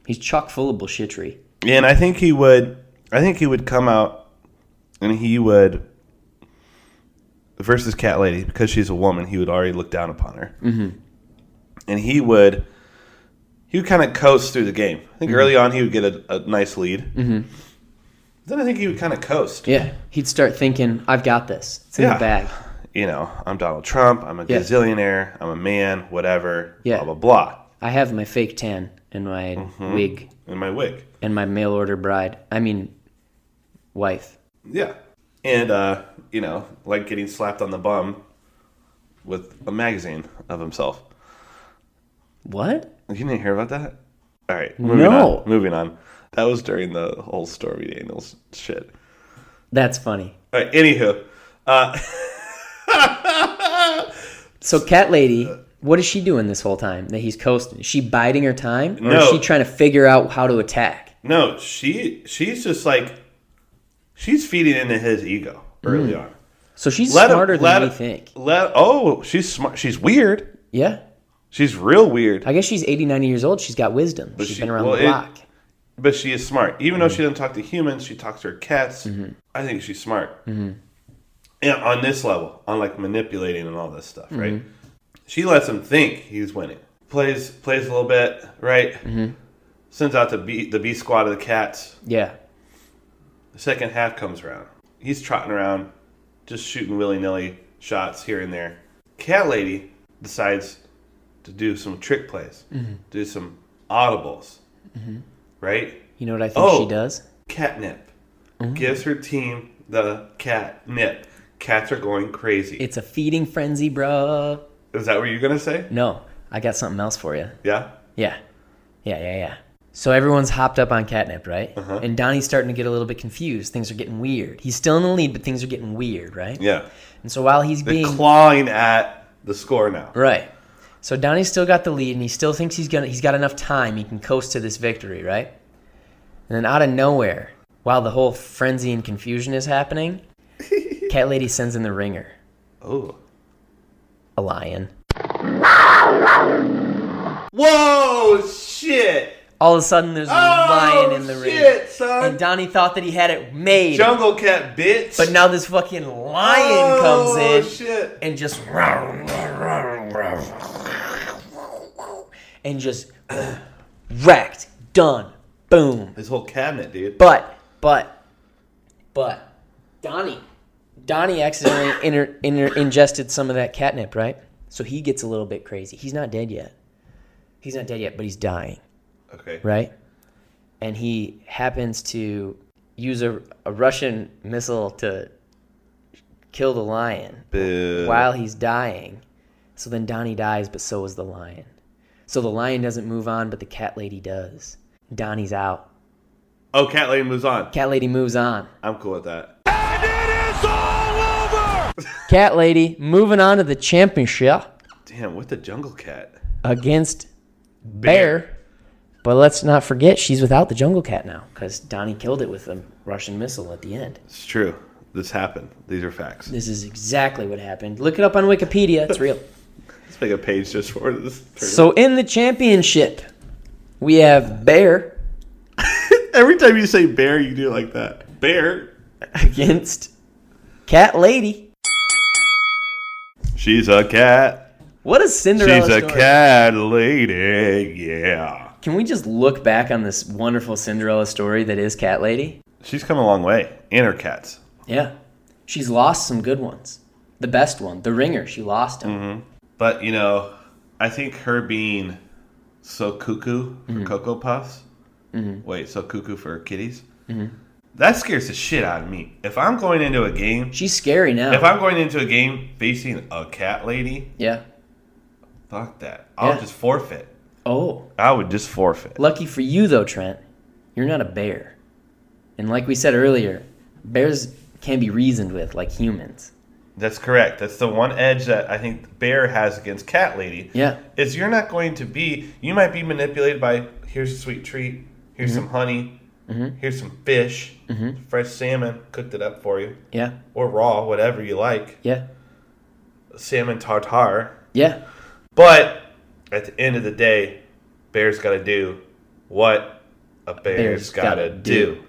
He's chock full of bullshittery. And I think he would. I think he would come out, and he would versus Cat Lady because she's a woman. He would already look down upon her, mm-hmm. and he would. He would kind of coast through the game. I think early on he would get a, a nice lead. Mm-hmm. Then I think he would kind of coast. Yeah, he'd start thinking, "I've got this. It's in Yeah. the bag." You know, I'm Donald Trump. I'm a Yeah. gazillionaire. I'm a man. Whatever. Yeah. Blah blah blah. I have my fake tan and my Mm-hmm. wig in my wig. and my mail order bride. I mean, wife. Yeah. And, uh, you know, like getting slapped on the bum with a magazine of himself. What? You didn't hear about that? All right. Moving No. On, moving on. That was during the whole Stormy Daniels shit. That's funny. All right. Anywho. Uh, [laughs] So, cat lady, what is she doing this whole time that he's coasting? Is she biding her time, or No. is she trying to figure out how to attack? no, she she's just like, she's feeding into his ego early on. So she's Let him- smarter than let we think. Let, oh, she's smart. She's weird. Yeah, She's real weird. I guess she's 80, 90 years old. She's got wisdom. But She's she- been around well, the it- block. But she is smart. Even Mm-hmm. though she doesn't talk to humans, she talks to her cats. I think she's smart. Mm-hmm. And on this level, on like manipulating and all this stuff, right? Mm-hmm. She lets him think he's winning. Plays plays a little bit, right? Mm-hmm. Sends out the B the B squad of the cats. yeah, The second half comes around. He's trotting around, just shooting willy nilly shots here and there. Cat lady decides to do some trick plays, Mm-hmm. do some audibles, right? you know what I think Oh. she does? catnip. Mm-hmm. Gives her team the catnip. Cats are going crazy. It's a feeding frenzy, bro. Is that what you're gonna say? No, I got something else for you. Yeah. Yeah. Yeah, yeah, yeah. So everyone's hopped up on catnip, right? Uh-huh. And Donnie's starting to get a little bit confused. Things are getting weird. He's still in the lead, but things are getting weird, right? Yeah. And so while he's They're being clawing at the score now. right, so Donnie's still got the lead, and he still thinks he's gonna he's got enough time. He can coast to this victory, right? And then out of nowhere, while the whole frenzy and confusion is happening, [laughs] Cat Lady sends in the ringer, Oh. a lion. Whoa! Shit! All of a sudden, there's a Oh, lion in the shit, ring, son! and Donnie thought that he had it made. Jungle cat, bitch. But now this fucking lion oh, comes in Shit. and just and just [clears throat] wrecked, done, boom. His whole cabinet, dude. But but but Donnie, Donnie accidentally inter, inter, ingested some of that catnip, right? So he gets a little bit crazy. He's not dead yet. He's not dead yet, but he's dying Okay. right? And he happens to use a, a Russian missile to kill the lion Boo. while he's dying. So then Donnie dies, but so is the lion. So the lion doesn't move on, but the cat lady does. Donnie's out. Oh, cat lady moves on. Cat lady moves on. I'm cool with that. And it is all over. [laughs] cat lady moving on to the championship Damn, with the jungle cat. against Bear. But let's not forget she's without the jungle cat now because Donnie killed it with a Russian missile at the end. It's true. This happened. These are facts. This is exactly what happened. Look it up on Wikipedia. It's real. [laughs] Let's make a page just for this. so in the championship, we have Bear [laughs] every time you say bear, you do it like that. Bear. [laughs] against Cat Lady. She's a cat. What a Cinderella She's a story. cat lady. Yeah. Can we just look back on this wonderful Cinderella story that is Cat Lady? She's come a long way. And her cats. Yeah. She's lost some good ones. The best one, the ringer, she lost him. Mm-hmm. But, you know, I think her being so cuckoo for Mm-hmm. Cocoa Puffs. Wait, so cuckoo for kitties? That scares the shit out of me. If I'm going into a game, She's scary now. if I'm going into a game facing a cat lady, yeah. fuck that. I'll Yeah. just forfeit. Oh, I would just forfeit. lucky for you though, Trent. You're not a bear. And like we said earlier, bears can be reasoned with like humans. That's correct. That's the one edge that I think Bear has against Cat Lady. Yeah. Is you're not going to be, you might be manipulated by here's a sweet treat, here's Mm-hmm. some honey, here's some fish, fresh salmon, cooked it up for you, Yeah. or raw, whatever you like, Yeah. salmon tartare. Yeah. But at the end of the day, Bear's got to do what a bear's, Bear's got to do. do.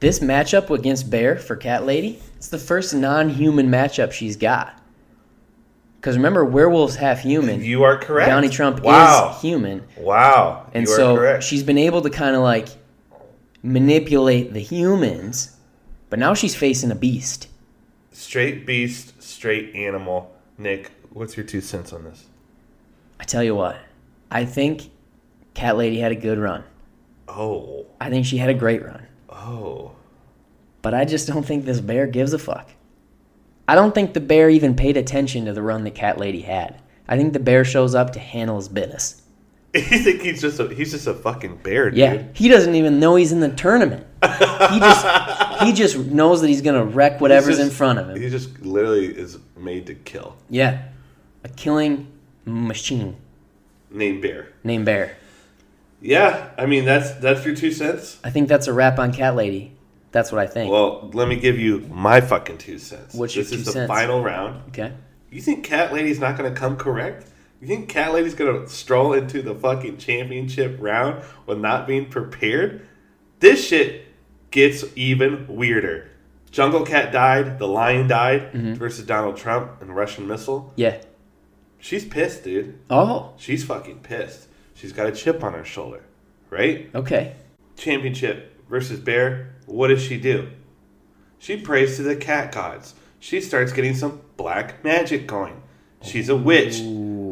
This matchup against Bear for Cat Lady, it's the first non-human matchup she's got. Because remember, werewolves have human. You are correct. Donnie Trump wow. is human, Wow. and you are so correct. she's been able to kind of like manipulate the humans. But now she's facing a beast. Straight beast, straight animal. Nick, what's your two cents on this? I tell you what, I think Cat Lady had a good run. Oh. I think she had a great run. Oh. But I just don't think this bear gives a fuck. I don't think the bear even paid attention to the run the cat lady had. I think the bear shows up to handle his business. [laughs] You think he's just a he's just a fucking bear, dude? Yeah, he doesn't even know he's in the tournament. he just he [laughs] just knows that he's gonna wreck whatever's just- in front of him. He just literally is made to kill. Yeah, a killing machine Named Bear. named Bear. Yeah, I mean that's that's your two cents. I think that's a wrap on Cat Lady. That's what I think. Well, let me give you my fucking two cents. What's your this two is the cents? final round. okay. You think Cat Lady's not going to come correct? You think Cat Lady's going to stroll into the fucking championship round with not being prepared? This shit gets even weirder. Jungle Cat died, the lion died Mm-hmm. versus Donald Trump and Russian missile. Yeah. She's pissed, dude. Oh. She's fucking pissed. She's got a chip on her shoulder, right? Okay. championship versus Bear, what does she do? She prays to the cat gods. She starts getting some black magic going. She's a witch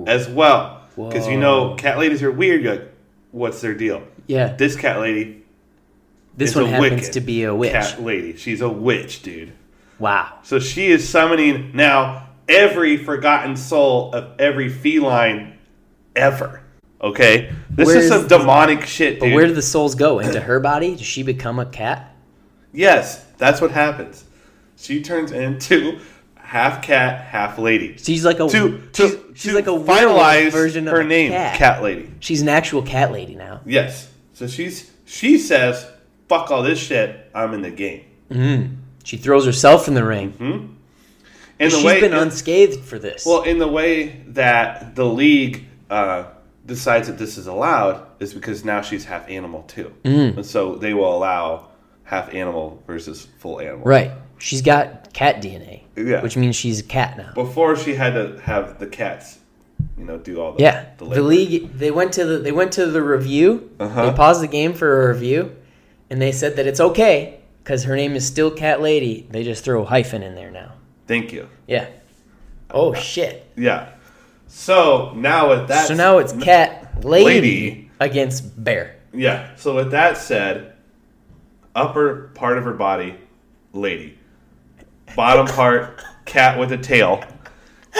as well. Because you know, cat ladies are weird. You're like, what's their deal? Yeah. This cat lady This is one happens to be a witch. Cat lady. She's a witch, dude. Wow. So she is summoning now every forgotten soul of every feline ever. Okay? This Where's is some the- demonic shit, But where do the souls go? Into her body? Does she become a cat? Yes, that's what happens. She turns into half cat, half lady. She's like a To to, she's, she's to like a werewolf finalize version of her name, cat. cat. lady. She's an actual cat lady now. Yes. So she's she says, "Fuck all this shit. I'm in the game." Mm-hmm. She throws herself in the ring. Mm-hmm. In the She's way, been unscathed for this. well, in the way that the league uh, decides that this is allowed is because now she's half animal too, Mm. and so they will allow half animal versus full animal. right. She's got cat DNA. Yeah. Which means she's a cat now. Before she had to have the cats, you know, do all the Yeah. the, The, league they went to the they went to the review. Uh-huh. They paused the game for a review and they said that it's okay cuz her name is still Cat Lady. They just throw a hyphen in there now. Thank you. Yeah. Oh shit. Yeah. So now with that, so now it's Cat Lady, Lady. against Bear. yeah. So with that said, upper part of her body, lady. Bottom part, cat with a tail,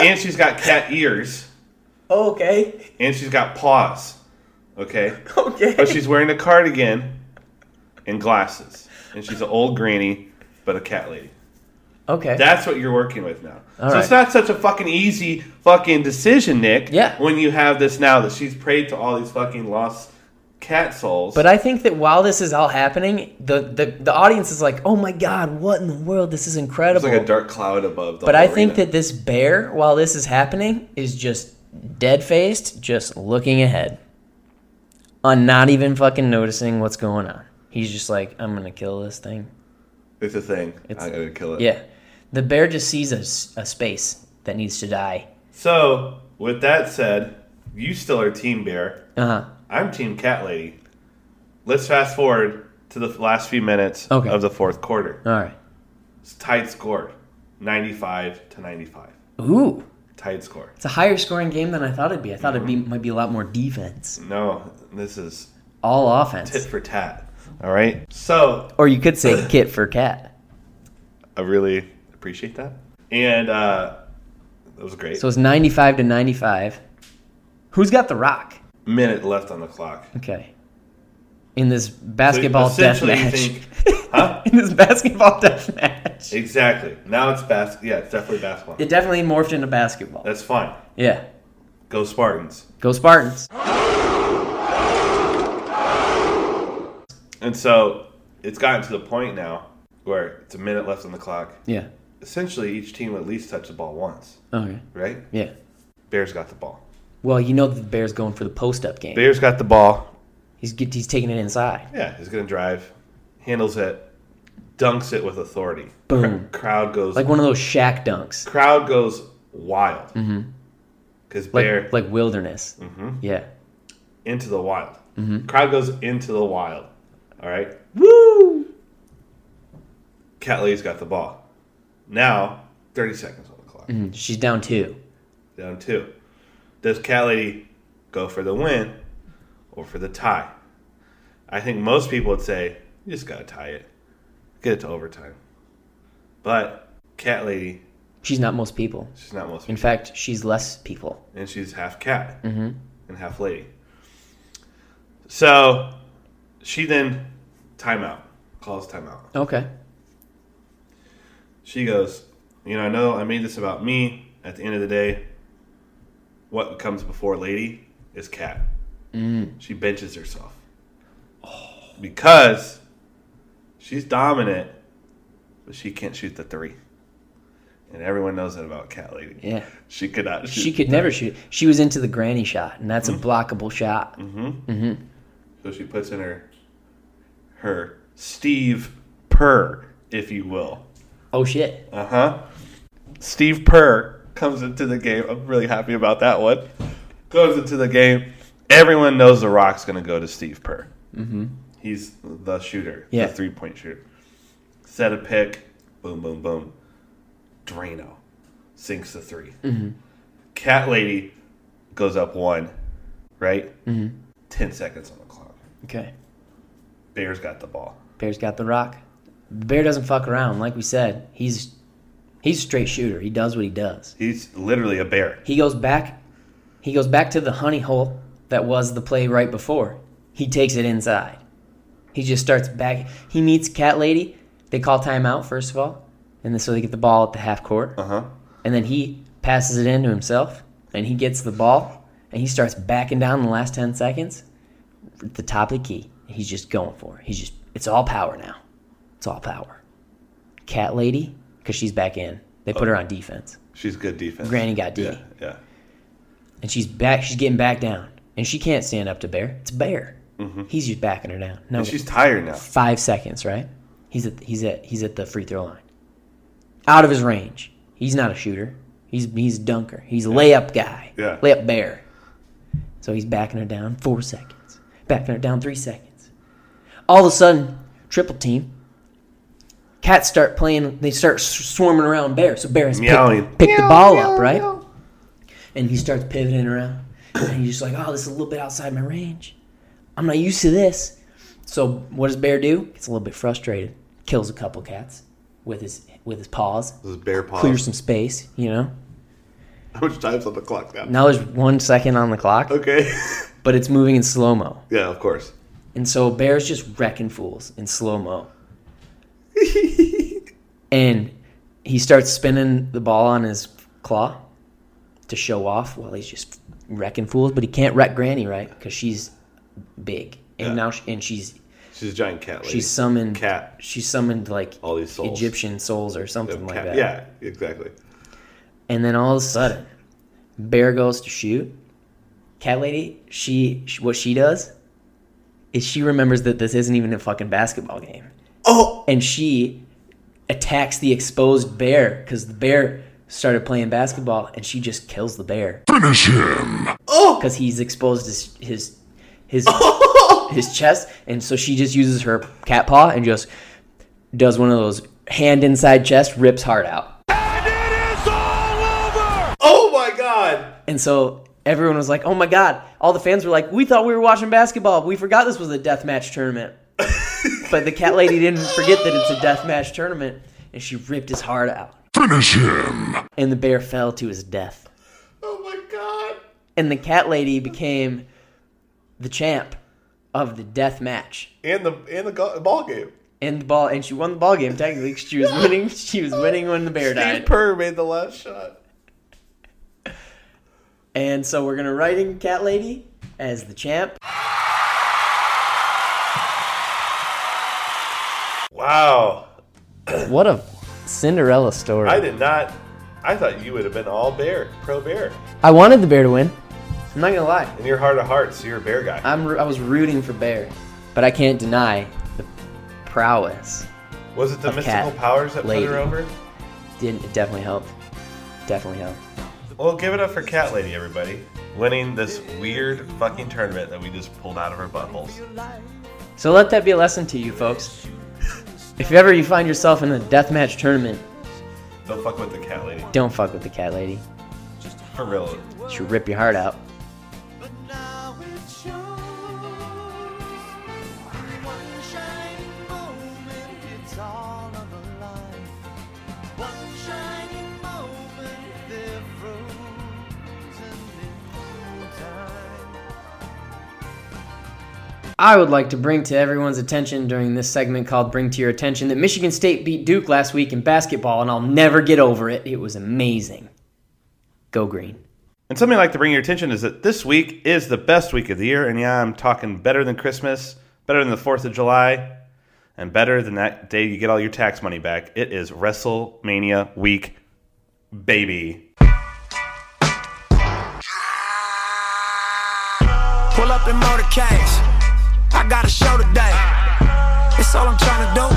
and she's got cat ears, Okay. and she's got paws. Okay. Okay. But she's wearing a cardigan and glasses, and she's an old granny, but a cat lady. Okay. That's what you're working with now. All so it's not such a fucking easy fucking decision, Nick. Yeah. When you have this now that she's prayed to all these fucking lost cat souls. But I think that while this is all happening, the, the, the audience is like, oh my god, what in the world? This is it's incredible. like a dark cloud above the but I think that this bear, while this is happening, is just dead faced, just looking ahead. On not even fucking noticing what's going on. He's just like, I'm gonna kill this thing. it's a thing. It's- I'm gonna kill it. Yeah. The bear just sees a space that needs to die. So with that said, you still are Team Bear. Uh huh. I'm Team Cat Lady. Let's fast forward to the last few minutes Okay. of the fourth quarter. All right. It's tied score, 95 to 95. Ooh. Tight score. It's a higher scoring game than I thought it'd be. I thought it'd be might be a lot more defense. No, this is All offense. Tit for tat. All right. So Or you could say kit for cat. I really appreciate that. And uh, that was great. So it's 95 to 95. Who's got the rock? Minute left on the clock. Okay. In this basketball So death match. think- [laughs] huh? In this basketball death match. Exactly. Now it's bas. Yeah, it's definitely basketball. It definitely morphed into basketball. That's fine. Yeah. Go Spartans. Go Spartans. And so it's gotten to the point now where it's a minute left on the clock. Yeah. Essentially, each team at least touch the ball once, Okay. right? Yeah. Bears got the ball. Well, you know the Bears going for the post up game. Bears got the ball. He's get- he's taking it inside. Yeah, he's going to drive, handles it, dunks it with authority. Boom. crowd goes Like one of those Shaq dunks. crowd goes wild. Mm-hmm. Because Like Bear like wilderness. Mm-hmm. Yeah. into the wild. Crowd goes into the wild. All right. Woo! Cat Lady's got the ball. Now, 30 seconds on the clock. Mm-hmm. She's down two. Down two. Does Cat Lady go for the win, or for the tie. I think most people would say, you just got to tie it, get it to overtime. But Cat Lady, She's not most people. she's not most In fact, she's less people. and she's half cat mm-hmm. and half lady. So she then timeout, calls timeout. Okay. She goes, You know, I know I made this about me. At the end of the day, what comes before lady is cat. Mm. She benches herself. Because she's dominant, but she can't shoot the three. And everyone knows that about Cat Lady. Yeah. She could not shoot. She could never shoot. She was into the granny shot, and that's a mm-hmm. blockable shot. Mm-hmm. Mm-hmm. So she puts in her her Steve Purr, if you will. Oh shit. Uh huh. Steve Purr comes into the game. I'm really happy about that one. Goes into the game. Everyone knows The Rock's going to go to Steve Purr. Mm-hmm. He's the shooter, Yeah. the three point shooter. Set a pick. Boom, boom, boom. Drano sinks the 3 Cat Lady goes up one, right? Mm-hmm. 10 seconds on the clock. Okay. Bears got the ball. Bear's got the rock. The bear doesn't fuck around. Like we said, he's he's a straight shooter. He does what he does. He's literally a bear. He goes back. He goes back to the honey hole that was the play right before. He takes it inside. He just starts back. He meets Cat Lady. They call timeout first of all, and then so they get the ball at the half court. Uh huh. and then he passes it in to himself, and he gets the ball, and he starts backing down the last 10 seconds at the top of the key. He's just going for it. He's just, it's all power now. It's all power. Cat Lady, because she's back in. They put oh. her on defense, She's good defense. Granny got D. Yeah, yeah. and she's back, she's getting back down, and she can't stand up to Bear. It's Bear. Mm-hmm. He's just backing her down. No, And she's tired now. five seconds, right? He's at he's at he's at the free throw line. Out of his range. He's not a shooter. He's he's a dunker. He's a layup guy. Yeah. Layup bear. So he's backing her down four seconds. Backing her down three seconds. All of a sudden, triple team. Cats start playing. They start swarming around Bear. So Bear has picked, the ball up, right? And he starts pivoting around. And he's just like, "Oh, this is a little bit outside my range. I'm not used to this." So what does Bear do? Gets a little bit frustrated. Kills a couple cats with his with his paws. This is bear paws. Clears some space, you know. How much time's on the clock now? Now there's one second on the clock, Okay. but it's moving in slow mo. [laughs] yeah, of course. And so Bear's just wrecking fools in slow mo. And he starts spinning the ball on his claw to show off while he's just wrecking fools. But he can't wreck Granny, right? Because she's big. And Yeah. now she, and she's She's a giant cat lady. she's summoned cat. She summoned like All these souls. Egyptian souls or something like that. Yeah, exactly. And then all of a sudden, Bear goes to shoot. Cat lady, she, she what she does is she remembers that this isn't even a fucking basketball game. Oh, And she attacks the exposed bear because the bear started playing basketball and she just kills the bear. Finish him. Oh, because he's exposed his his his, [laughs] oh. his chest, and so she just uses her cat paw and just does one of those hand inside chest, rips heart out. oh my God! And so everyone was like, "Oh my god!" All the fans were like, "We thought we were watching basketball. We forgot this was a death match tournament." [laughs] but the cat lady didn't forget that it's a death match tournament, and she ripped his heart out. Finish him. And the bear fell to his death. Oh my God! And the cat lady became the champ of the death match. And the and the go- ball game. And the ball, and she won the ball game. Technically, 'cause she was [laughs] winning. She was winning when the bear died. Steve died. Purr made the last shot. And so we're gonna write in cat lady as the champ. Wow! [clears throat] What a Cinderella story. I did not. I thought you would have been all bear, pro bear. I wanted the bear to win. I'm not gonna lie. In your heart of hearts, you're a bear guy. I'm I was rooting for bear, but I can't deny the prowess. Was it the mystical powers that lady. put her over? Didn't it definitely helped? Definitely helped. Well, give it up for Cat Lady, everybody. Winning this weird fucking tournament that we just pulled out of our buttholes. So let that be a lesson to you folks. If ever you find yourself in a deathmatch tournament, Don't fuck with the Cat Lady. don't fuck with the cat lady. For real. She'll rip your heart out. I would like to bring to everyone's attention during this segment called Bring to Your Attention that Michigan State beat Duke last week in basketball, and I'll never get over it. It was amazing. Go green. And something I'd like to bring your attention is that this week is the best week of the year. And yeah, I'm talking better than Christmas, better than the 4th of July, and better than that day you get all your tax money back. It is WrestleMania week, baby. Pull up in motorcades. I got a show today. It's all I'm trying to do.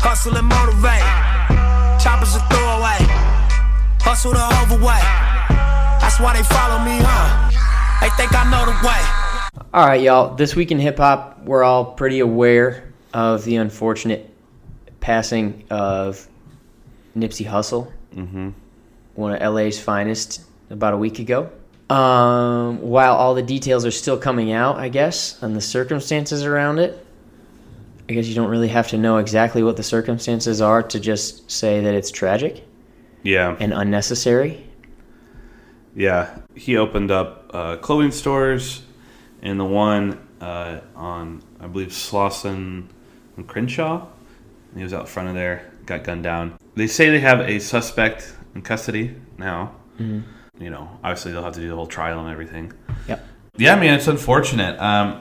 Hustle and motivate. Choppers a throwaway. Hustle the overweight. That's why they follow me, huh? They think I know the way. All right, y'all. This week in hip hop, we're all pretty aware of the unfortunate passing of Nipsey Hussle, mm-hmm. one of LA's finest, about a week ago. Um, while all the details are still coming out, I guess, and the circumstances around it, I guess you don't really have to know exactly what the circumstances are to just say that it's tragic Yeah. and unnecessary. Yeah, he opened up uh, clothing stores, and the one uh, on I believe Slauson and Crenshaw. He was out front of there, got gunned down. They say they have a suspect in custody now. You know, obviously they'll have to do the whole trial and everything. Yep. Yeah, I mean it's unfortunate. Um,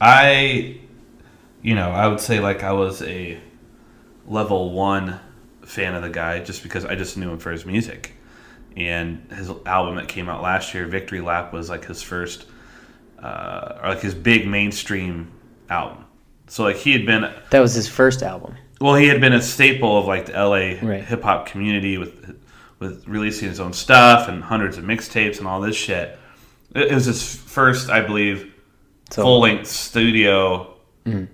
I, you know, I would say like I was a level one fan of the guy just because I just knew him for his music, and his album that came out last year, Victory Lap, was like his first, uh, or like his big mainstream album. So like he had been That was his first album. well, he had been a staple of like the LA Right. hip hop community with with releasing his own stuff and hundreds of mixtapes and all this shit. It, was his first, I believe, So- full length studio mm.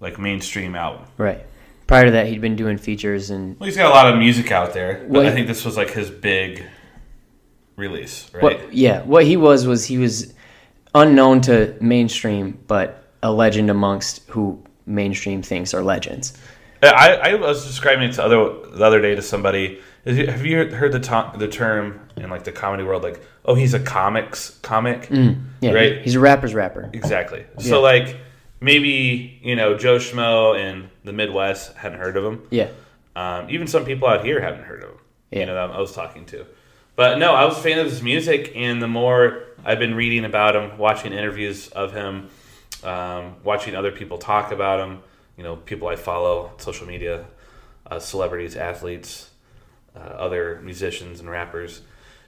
like mainstream album. Right. Prior to that, he'd been doing features and Well, he's got a lot of music out there, but Well, I think this was like his big release, right? What, yeah, what he was was he was unknown to mainstream, but a legend amongst who mainstream thinks are legends. Uh, I, I was describing it to other the other day to somebody. Have you heard the to, the term in like the comedy world, like, oh, he's a comics comic, Yeah, right? he's a rapper's rapper. Exactly. Yeah. So like maybe you know Joe Schmo in the Midwest hadn't heard of him. Yeah, Um, even some people out here haven't heard of him. Yeah. You know that I was talking to. But no, I was a fan of his music, and the more I've been reading about him, watching interviews of him, um, watching other people talk about him, you know, people I follow, social media, uh, celebrities, athletes, uh, other musicians and rappers.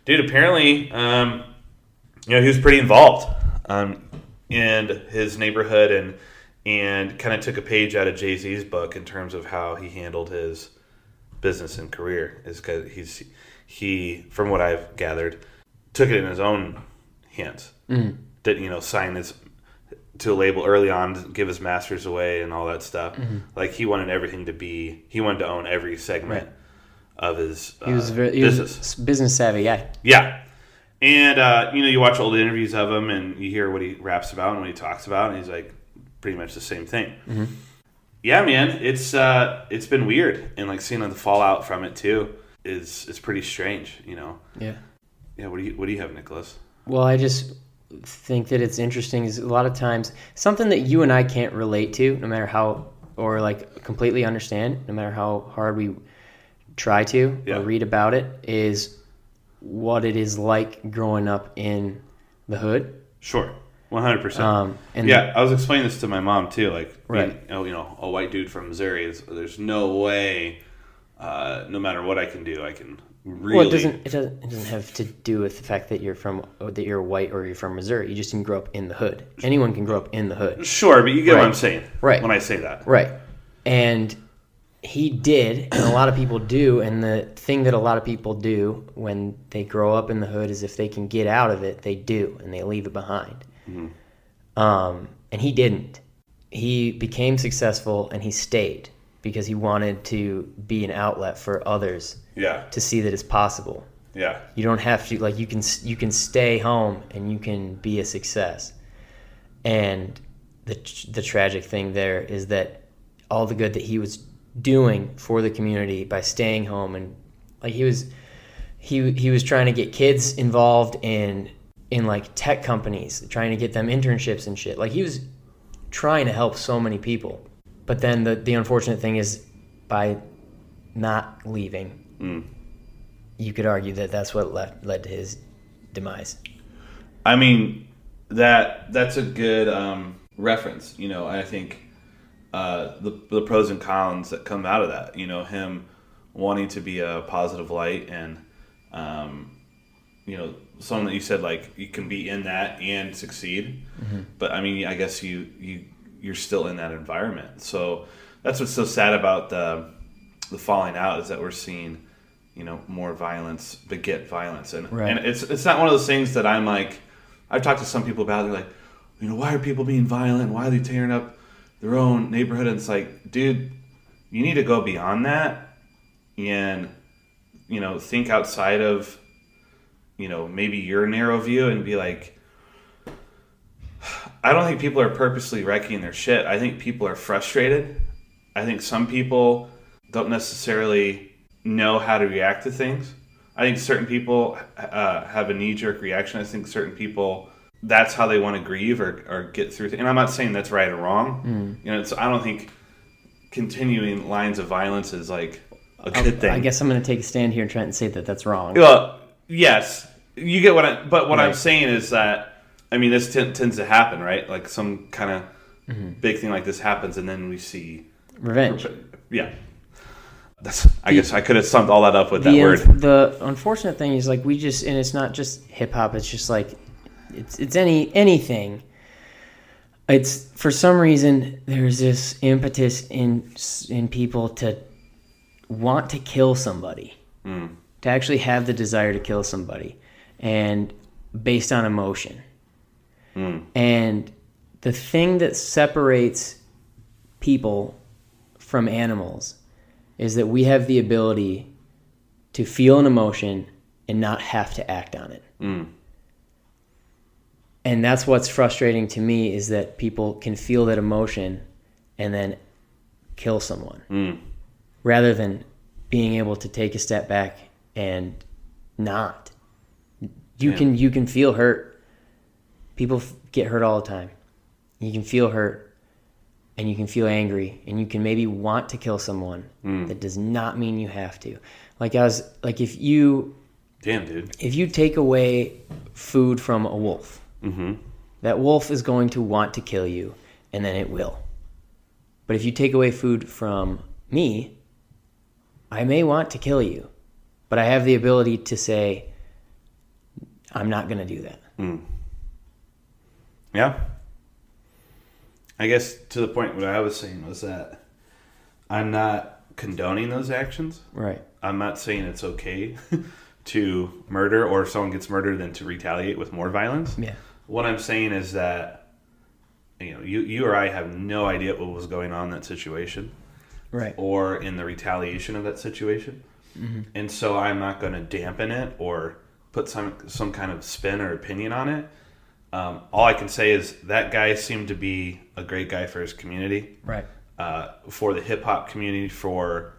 Dude, apparently, um, you know, he was pretty involved um, in his neighborhood and and kind of took a page out of Jay Z's book in terms of how he handled his business and career. Is because he's he, from what I've gathered, took it in his own hands. Mm. Didn't you know sign his to a label early on, give his masters away and all that stuff. Like he wanted everything to be. He wanted to own every segment of his uh, he was very he business. a business savvy guy. Yeah. And uh, you know, you watch old interviews of him, and you hear what he raps about and what he talks about, and he's like pretty much the same thing. Yeah, man, it's uh, it's been weird, and like seeing the fallout from it too is is pretty strange. You know. Yeah. Yeah. What do you What do you have, Nicholas? Well, I just think that it's interesting is a lot of times something that you and I can't relate to, no matter how or like completely understand, no matter how hard we try to Yeah. or read about it, is what it is like growing up in the hood. Sure. One hundred percent. Um, and Yeah, I was explaining this to my mom too. Like, Right. being, oh, you know, a white dude from Missouri. Is, there's no way, uh, no matter what I can do, I can really. Well, it doesn't. It doesn't. It doesn't have to do with the fact that you're from that you're white or you're from Missouri. You just didn't grow up in the hood. Anyone can grow up in the hood. Sure, but you get what I'm saying. Right. When I say that. Right. And he did, and a lot of people do. And the thing that a lot of people do when they grow up in the hood is if they can get out of it, they do, and they leave it behind. Um, and he didn't. He became successful and he stayed because he wanted to be an outlet for others Yeah. to see that it's possible. Yeah. You don't have to like you can you can stay home and you can be a success. And the the tragic thing there is that all the good that he was doing for the community by staying home and like he was he he was trying to get kids involved in in like tech companies, trying to get them internships and shit. Like he was trying to help so many people. But then the the unfortunate thing is by not leaving, you could argue that that's what left, led to his demise. I mean, that that's a good um, reference. You know, I think uh, the the pros and cons that come out of that. You know, him wanting to be a positive light and um, you know something that you said like you can be in that and succeed. But I mean, I guess you you you're still in that environment. So that's what's so sad about the the falling out is that we're seeing you know more violence beget violence and Right. and it's it's not one of those things that I'm like I've talked to some people about they're like you know why are people being violent why are they tearing up their own neighborhood and it's like dude you need to go beyond that and you know think outside of you know maybe your narrow view and be like I don't think people are purposely wrecking their shit. I think people are frustrated. I think some people don't necessarily know how to react to things. I think certain people uh, have a knee jerk reaction. I think certain people that's how they want to grieve or, or get through. Th- and I'm not saying that's right or wrong. You know, it's, I don't think continuing lines of violence is like a good thing. I guess I'm going to take a stand here and try and say that that's wrong. Well, yes, you get what I. But what I'm saying is that I mean this t- tends to happen, right? Like some kind of Mm-hmm. big thing like this happens, and then we see, Revenge. yeah. That's. I guess I could have summed all that up with that the, word. the unfortunate thing is like we just and it's not just hip hop it's just like it's it's any anything. It's for some reason there's this impetus in in people to want to kill somebody. Hmm. To actually have the desire to kill somebody. And based on emotion. Hmm. And the thing that separates people from animals is that we have the ability to feel an emotion and not have to act on it. Hmm. And that's what's frustrating to me is that people can feel that emotion and then kill someone mm. rather than being able to take a step back and not. You can you can feel hurt. People f- get hurt all the time. You can feel hurt and you can feel angry and you can maybe want to kill someone. Mm. That does not mean you have to. Like I was like if you Damn, dude. if you take away food from a wolf, Mm-hmm. that wolf is going to want to kill you, and then it will. But if you take away food from me, I may want to kill you, but I have the ability to say, I'm not going to do that. Hmm. Yeah. I guess to the point what I was saying was that I'm not condoning those actions. Right. I'm not saying it's okay [laughs] to murder or if someone gets murdered then to retaliate with more violence. Yeah. What I'm saying is that you know, you you or I have no idea what was going on in that situation Right. or in the retaliation of that situation. And so I'm not going to dampen it or put some some kind of spin or opinion on it. Um, all I can say is that guy seemed to be a great guy for his community Right. uh, for the hip hop community, for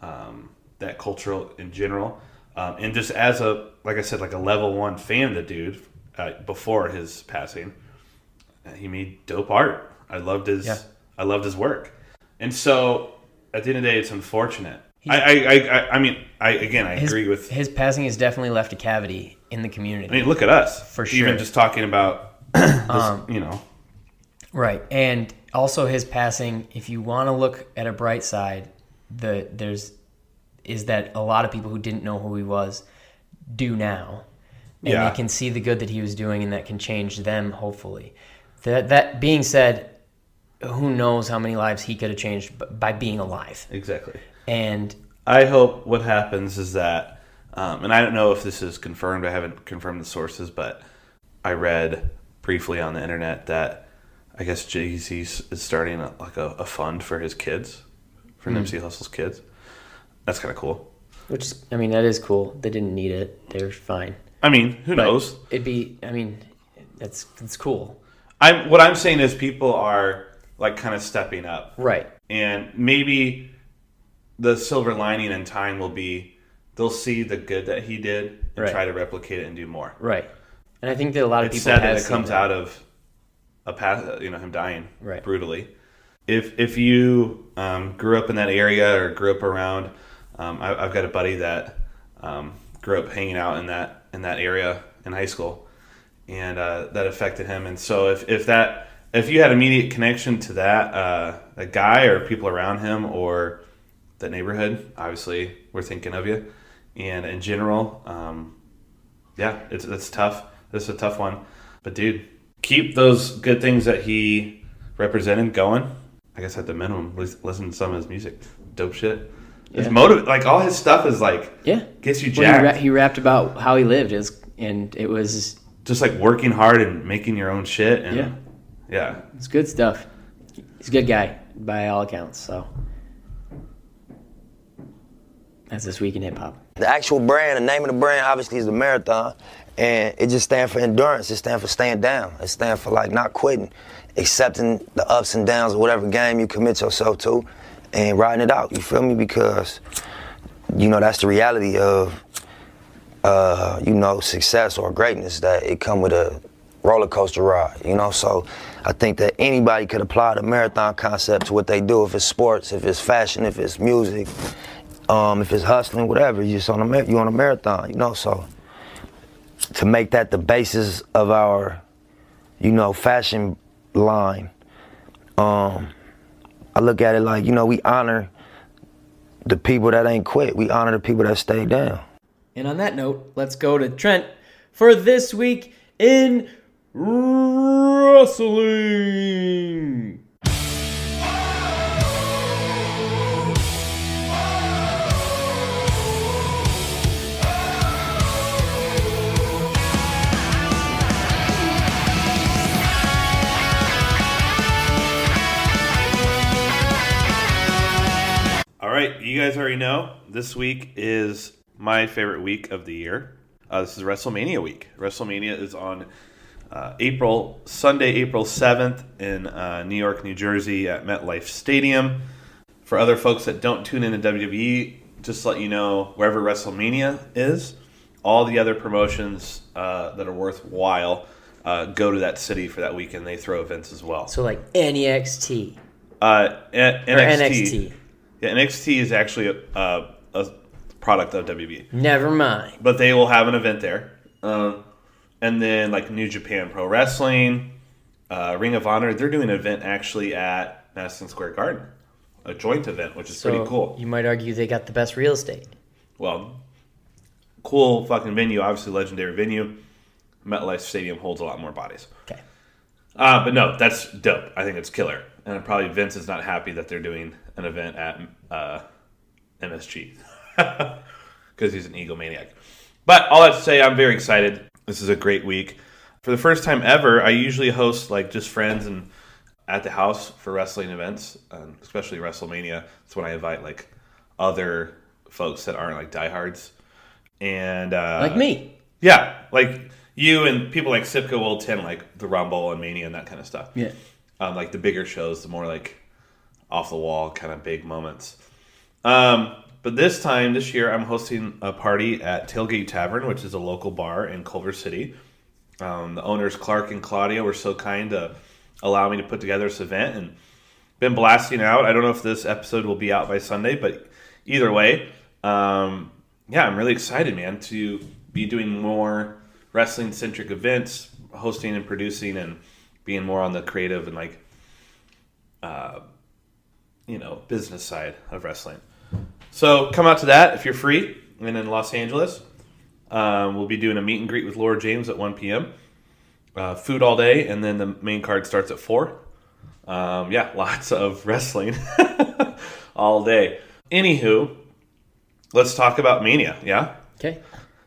um, that cultural in general, um, and just as a like I said, like a level one fan of the dude uh, before his passing, uh, he made dope art. I loved his Yeah. I loved his work, and so at the end of the day, it's unfortunate. I, I, I, I, I mean, I again, I His, agree with. his passing has definitely left a cavity in the community. I mean, look at us For sure. Even just talking about, [clears throat] this, you know, Right. And also his passing, if you want to look at a bright side, the there's is that a lot of people who didn't know who he was do now. And Yeah. they can see the good that he was doing and that can change them hopefully. That that being said, who knows how many lives he could have changed by being alive. exactly. And I hope what happens is that, um, and I don't know if this is confirmed. I haven't confirmed the sources, but I read briefly on the internet that I guess Jay Z is starting a, like a, a fund for his kids, for Nipsey Hussle's kids. That's kind of cool. which is, I mean that is cool. They didn't need it. They're fine. I mean, who But knows? It'd be I mean that's it's cool. I'm what I'm saying is people are like kind of stepping up. Right. and maybe the silver lining in time will be they'll see the good that he did and Right. try to replicate it and do more. Right. And I think that a lot of It's people sad that it comes out of a path, you know, him dying Right. brutally. If if you um, grew up in that area or grew up around, um, I, I've got a buddy that um, grew up hanging out in that in that area in high school, and uh, that affected him. And so if if that if you had immediate connection to that uh, a guy or people around him or the neighborhood, obviously we're thinking of you. And in general, um, yeah, it's it's tough. This is a tough one, but dude, keep those good things that he represented going. I guess at the minimum, listen to some of his music. Dope shit. It's Yeah. motiv- like all his stuff is like Yeah. gets you Well, he, jacked. ra- he rapped about how he lived, is and it was Just like working hard and making your own shit. And Yeah. yeah, it's good stuff. He's a good guy by all accounts. So that's this week in hip hop. The actual brand, the name of the brand, obviously, is the marathon, and it just stands for endurance. It stands for staying down. It stands for like not quitting, accepting the ups and downs of whatever game you commit yourself to, and riding it out. You feel me? Because you know that's the reality of uh, you know success or greatness. That it come with a roller coaster ride. You know, so I think that anybody could apply the marathon concept to what they do. If it's sports, if it's fashion, if it's music, um, if it's hustling, whatever, you just on a you on a marathon, you know. So to make that the basis of our, you know, fashion line, um, I look at it like you know we honor the people that ain't quit. We honor the people that stayed down. And on that note, let's go to Trent for this week in wrestling. All right, you guys already know this week is my favorite week of the year. Uh, this is WrestleMania week. WrestleMania is on uh, April Sunday, April seventh in uh, New York, New Jersey at MetLife Stadium. For other folks that don't tune in to WWE, just to let you know wherever WrestleMania is, all the other promotions uh, that are worthwhile uh, go to that city for that weekend. They throw events as well. So like NEXT Uh, N- or NXT. Yeah, NXT is actually a, a, a product of WB, Never mind. but they will have an event there. Um, and then like New Japan Pro Wrestling, uh, Ring of Honor, they're doing an event actually at Madison Square Garden, a joint event, which is So pretty cool. You might argue they got the best real estate. Well, cool fucking venue, obviously legendary venue. MetLife Stadium holds a lot more bodies. Okay. Uh, but no, that's dope. I think it's killer. And probably Vince is not happy that they're doing an event at uh, MSG because [laughs] he's an egomaniac. But all that to say, I'm very excited. This is a great week. For the first time ever, I usually host like just friends and at the house for wrestling events, um, especially WrestleMania. It's when I invite like other folks that aren't like diehards. And uh, Like me. yeah, like you and people like Sipka will attend like the Rumble and Mania and that kind of stuff. Yeah. Um, like the bigger shows, the more like off the wall kind of big moments. Um, but this time, this year, I'm hosting a party at Tailgate Tavern, which is a local bar in Culver City. Um, the owners, Clark and Claudia, were so kind to allow me to put together this event and been blasting out. I don't know if this episode will be out by Sunday, but either way, um, yeah, I'm really excited, man, to be doing more wrestling centric events, hosting and producing, and being more on the creative and like, uh, you know, business side of wrestling. So come out to that if you're free and in Los Angeles. Um, we'll be doing a meet and greet with Laura James at 1 p.m. Uh, food all day, and then the main card starts at 4. Um, yeah, [laughs] lots of wrestling [laughs] all day. Anywho, let's talk about Mania, yeah? Okay.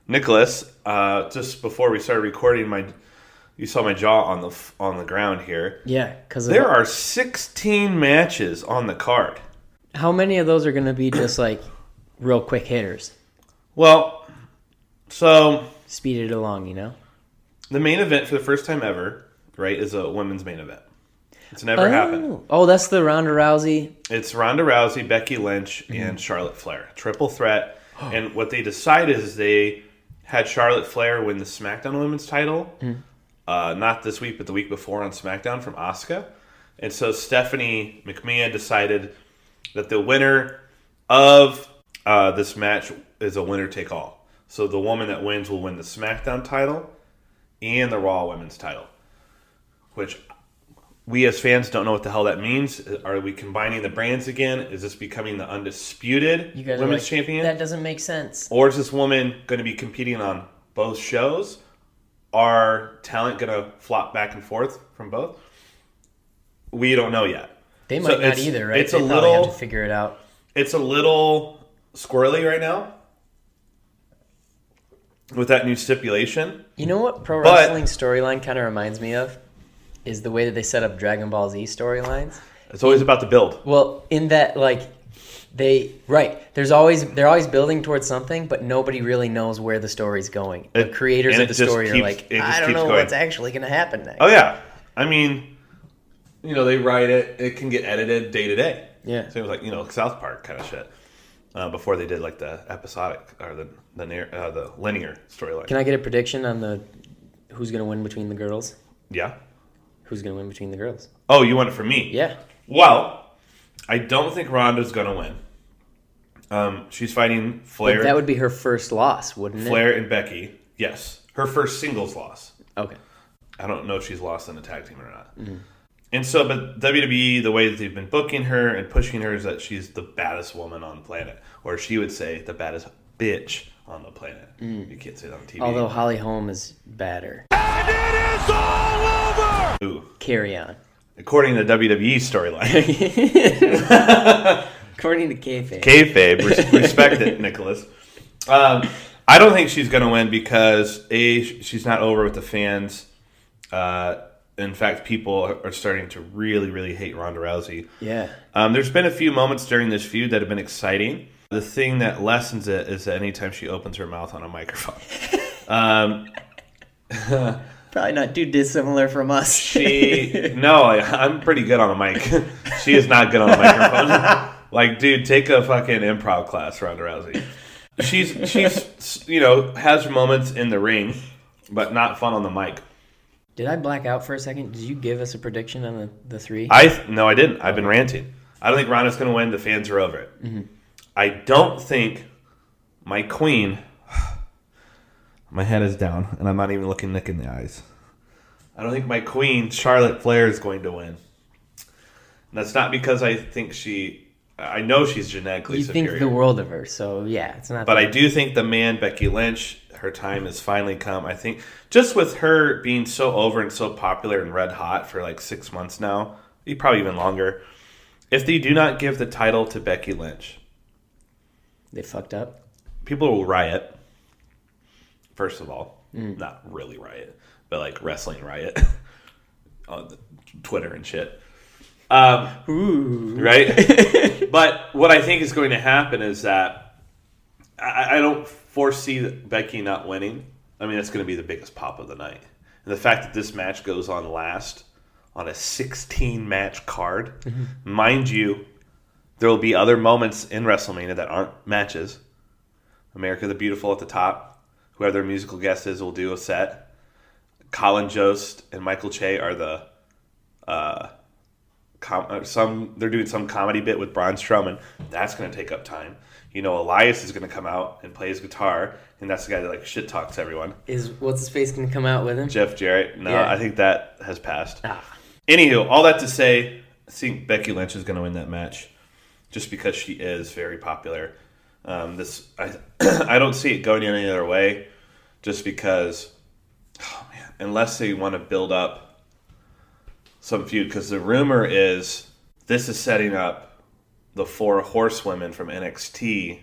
Nicholas, uh, just before we started recording, my you saw my jaw on the on the ground here. Yeah, because There are 16 matches on the card. how many of those are going to be just like real quick hitters? Well, so Speed it along, you know. the main event for the first time ever, right, is a women's main event. It's never happened. Oh, oh, that's the Ronda Rousey. It's Ronda Rousey, Becky Lynch, mm-hmm. and Charlotte Flair. Triple threat. [gasps] and what they decided is they had Charlotte Flair win the SmackDown Women's title mm. Uh, not this week, but the week before on SmackDown from Asuka. And so Stephanie McMahon decided that the winner of uh, this match is a winner take all. So the woman that wins will win the SmackDown title and the Raw Women's title, which we as fans don't know what the hell that means. Are we combining the brands again? Is this becoming the undisputed women's like, champion? That doesn't make sense. Or is this woman going to be competing on both shows? Are talent going to flop back and forth from both? We don't know yet. They So might not either, right? It's they a little. have to figure it out. It's a little squirrely right now with that new stipulation. You know what pro But- wrestling storyline kind of reminds me of is the way that they set up Dragon Ball Z storylines. It's always about the build. Well, in that like they right, there's always they're always building towards something, but nobody really knows where the story's going. The It- creators of the just story are like, I don't know going. what's actually going to happen next. Oh yeah, I mean, you know, they write it. It can get edited day to day. Yeah. so it was like you know South Park kind of shit. Uh, before they did like the episodic or the the, nar- uh, the linear storyline. Can I get a prediction on the who's going to win between the girls? yeah. Who's going to win between the girls? Oh, you want it for me? Yeah. Well, I don't think Ronda's gonna win. Um, she's fighting But Flair, that would be her first loss, wouldn't it? Flair and Becky. Yes, her first singles loss. Okay. I don't know if she's lost in a tag team or not. And so, but WWE, the way that they've been booking her and pushing her is that she's the baddest woman on the planet, or she would say the baddest bitch on the planet. You can't say that on TV. Although Holly Holm is badder. Ooh. Carry on. according to WWE storyline, [laughs] [laughs] According to kayfabe. kayfabe, res- [laughs] respect it, Nicholas. Um, I don't think she's going to win because a she's not over with the fans. Uh, in fact, people are starting to really, really hate Ronda Rousey. yeah. Um, there's been a few moments during this feud that have been exciting. The thing that lessens it is that anytime she opens her mouth on a microphone, [laughs] um, [laughs] Probably not too dissimilar from us. she no, I, I'm pretty good on a mic. she is not good on a microphone. Like, dude, take a fucking improv class, Ronda Rousey. She's she's you know has moments in the ring, but not fun on the mic. Did I black out for a second? Did you give us a prediction on the, the three? I no, I didn't. I've been ranting. I don't think Ronda's going to win. The fans are over it. Mm-hmm. I don't think my queen. [sighs] My head is down, and I'm not even looking Nick in the eyes. I don't think my queen Charlotte Flair is going to win. And that's not because I think she. I know she's genetically you superior. think the world of her, so yeah, it's not. But I do think the man Becky Lynch, her time has finally come. I think just with her being so over and so popular and red hot for like six months now, probably even longer. If they do not give the title to Becky Lynch, they fucked up. people will riot. First of all, mm. not really riot, but like wrestling riot [laughs] on Twitter and shit. Um, right? [laughs] but what I think is going to happen is that I, I don't foresee Becky not winning. I mean, that's going to be the biggest pop of the night. And the fact that this match goes on last on a 16 match card, mind you, there will be other moments in WrestleMania that aren't matches. America the Beautiful at the top. Whoever their musical guest is will do a set. Colin Jost and Michael Che are the uh, com- uh, some. They're doing some comedy bit with Braun Strowman. That's going to take up time. You know, Elias is going to come out and play his guitar, and that's the guy that like shit talks everyone. Is what's his face gonna come out with him? Jeff Jarrett. No, Yeah. I think that has passed. Ah. Anywho, all that to say, I think Becky Lynch is going to win that match, just because she is very popular. Um, this I [coughs] I don't see it going any other way, just because, oh man, unless they want to build up some feud, because the rumor is this is setting up the four horsewomen from NXT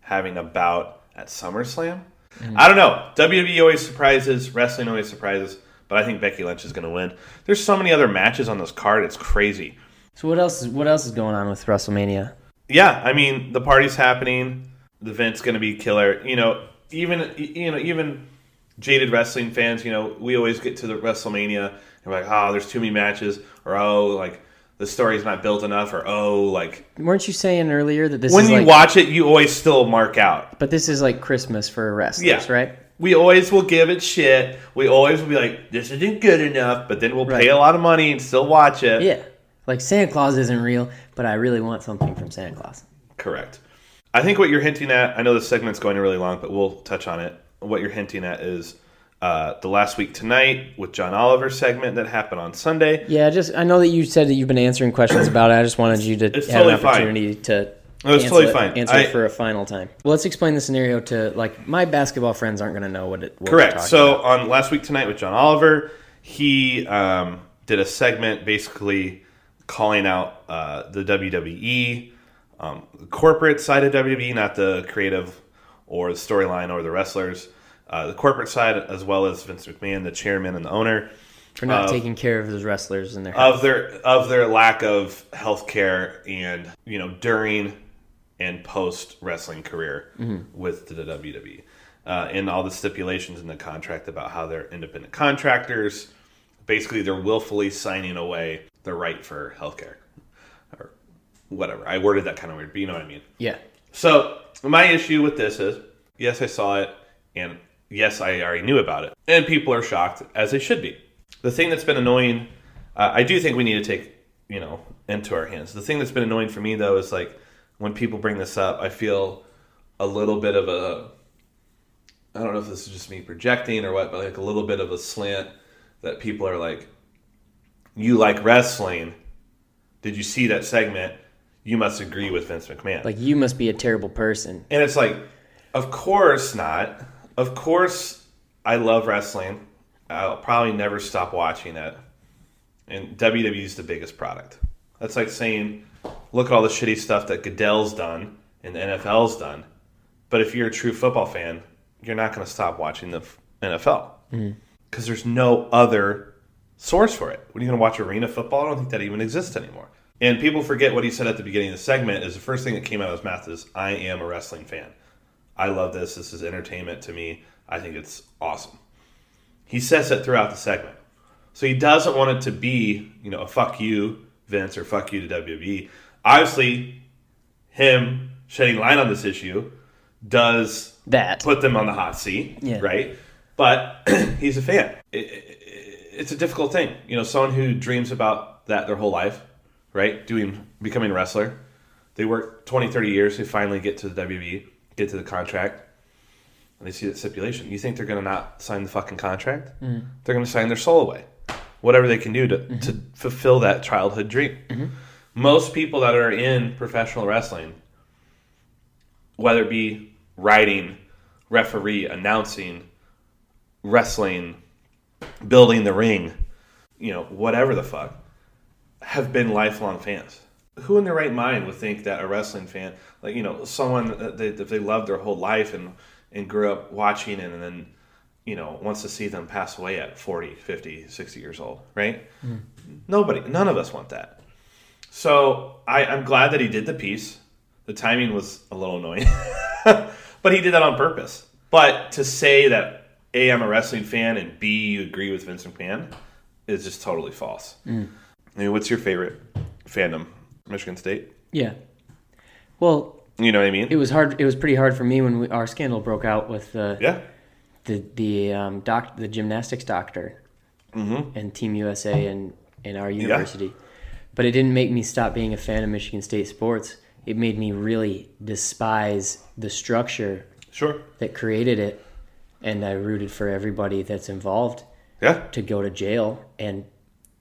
having a bout at SummerSlam. Mm-hmm. I don't know. WWE always surprises, wrestling always surprises, but I think Becky Lynch is going to win. There's so many other matches on this card; it's crazy. So what else is what else is going on with WrestleMania? Yeah, I mean the party's happening. The event's going to be killer. You know, even you know even jaded wrestling fans. You know, we always get to the WrestleMania and like, oh, there's too many matches, or oh, like the story's not built enough, or oh, like Weren't you saying earlier that this when you like, watch it, you always still mark out. but this is like Christmas for wrestlers, Yeah. right? we always will give it shit. We always will be like, this isn't good enough, but then we'll Right. pay a lot of money and still watch it. Yeah. Like Santa Claus isn't real, but I really want something from Santa Claus. Correct. I think what you're hinting at, I know this segment's going really long, but we'll touch on it. What you're hinting at is uh, the last week tonight with John Oliver segment that happened on Sunday. Yeah, just I know that you said that you've been answering questions about it. I just wanted you to It's have totally an fine. opportunity to No, it's answer, totally it- fine. answer I- it for a final time. Well, let's explain the scenario to like my basketball friends aren't going to know what it. What Correct. So about. on last week tonight with John Oliver, he um, did a segment basically calling out uh, the WWE, um, the corporate side of WWE, not the creative or the storyline or the wrestlers. Uh, the corporate side, as well as Vince McMahon, the chairman and the owner, for not of- taking care of those wrestlers and their of their of their lack of health care and you know during and post wrestling career Mhm. with the WWE uh, and all the stipulations in the contract about how they're independent contractors. Basically, they're willfully signing away the right for health care or whatever. I worded that kind of weird, but you know what I mean. Yeah. So my issue with this is, yes, I saw it, and yes, I already knew about it, and people are shocked as they should be. The thing that's been annoying, uh, I do think we need to take, you know, into our hands. The thing that's been annoying for me though is like when people bring this up, I feel a little bit of a, I don't know if this is just me projecting or what, but like a little bit of a slant that people are like, you like wrestling. Did you see that segment? You must agree with Vince McMahon. like you must be a terrible person. And it's like, of course not. Of course, I love wrestling. I'll probably never stop watching it. And WWE is the biggest product. That's like saying, look at all the shitty stuff that Goodell's done and the NFL's done. But if you're a true football fan, you're not going to stop watching the NFL because mm-hmm. there's no other source for it. When you are going to watch arena football? I don't think that even exists anymore. And people forget what he said at the beginning of the segment is the first thing that came out of his mouth is, I am a wrestling fan. I love this. This is entertainment to me. I think it's awesome. He says it throughout the segment. So he doesn't want it to be, you know, a fuck you, Vince, or fuck you to WWE. Obviously, him shedding light on this issue does that put them on the hot seat, Yeah. right? But [clears throat] he's a fan. It, it, it's a difficult thing, you know. Someone who dreams about that their whole life, right? Doing becoming a wrestler. They work 20, 30 years. They finally get to the WWE, get to the contract, and they see that stipulation. You think they're going to not sign the fucking contract? Mhm. They're going to sign their soul away, whatever they can do to, to fulfill that childhood dream. Most people that are in professional wrestling, whether it be writing, referee, announcing, wrestling, building the ring, you know, whatever the fuck, have been lifelong fans. Who in their right mind would think that a wrestling fan, like, you know, someone that they, that they loved their whole life and, and grew up watching and then, you know, wants to see them pass away at 40, 50, 60 years old, right? Mm. Nobody, none of us want that. So I, I'm glad that he did the piece. The timing was a little annoying, [laughs] but he did that on purpose. But to say that A, I'm a wrestling fan, and B, you agree with Vince McMahon is just totally false. Mm. I mean, what's your favorite fandom? Michigan State? Yeah. Well, You know what I mean? it was hard. It was pretty hard for me when we, our scandal broke out with the Yeah. the the um, doc the gymnastics doctor mm-hmm. and Team USA and and our Yeah. university. But it didn't make me stop being a fan of Michigan State sports. It made me really despise the structure Sure. that created it, and I rooted for everybody that's involved. Yeah. To go to jail and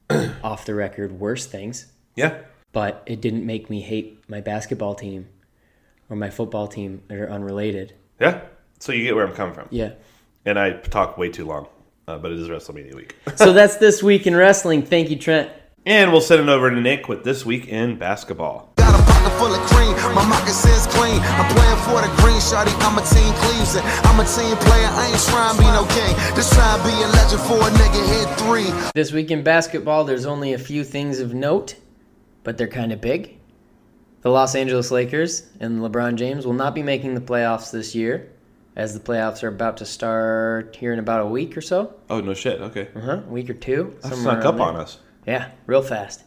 [clears throat] off the record worse things. Yeah. But it didn't make me hate my basketball team or my football team that are unrelated. Yeah. So you get where I'm coming from. Yeah. And I talk way too long, uh, but it is WrestleMania week. [laughs] so that's this week in wrestling. Thank you, Trent. And we'll send it over to Nick with This Week in Basketball. pocket full of cream. My moccasins clean. I'm playing for the green shawty. I'm a team Cleveland. I'm a team player. I ain't trying to be no king. Just trying to be a legend for a nigga hit three. This week in basketball, there's only a few things of note, but they're kind of big. The Los Angeles Lakers and LeBron James will not be making the playoffs this year, as the playoffs are about to start here in about a week or so. Oh, no shit. Okay. Uh huh. A week or two. That snuck up there. on us. Yeah, real fast.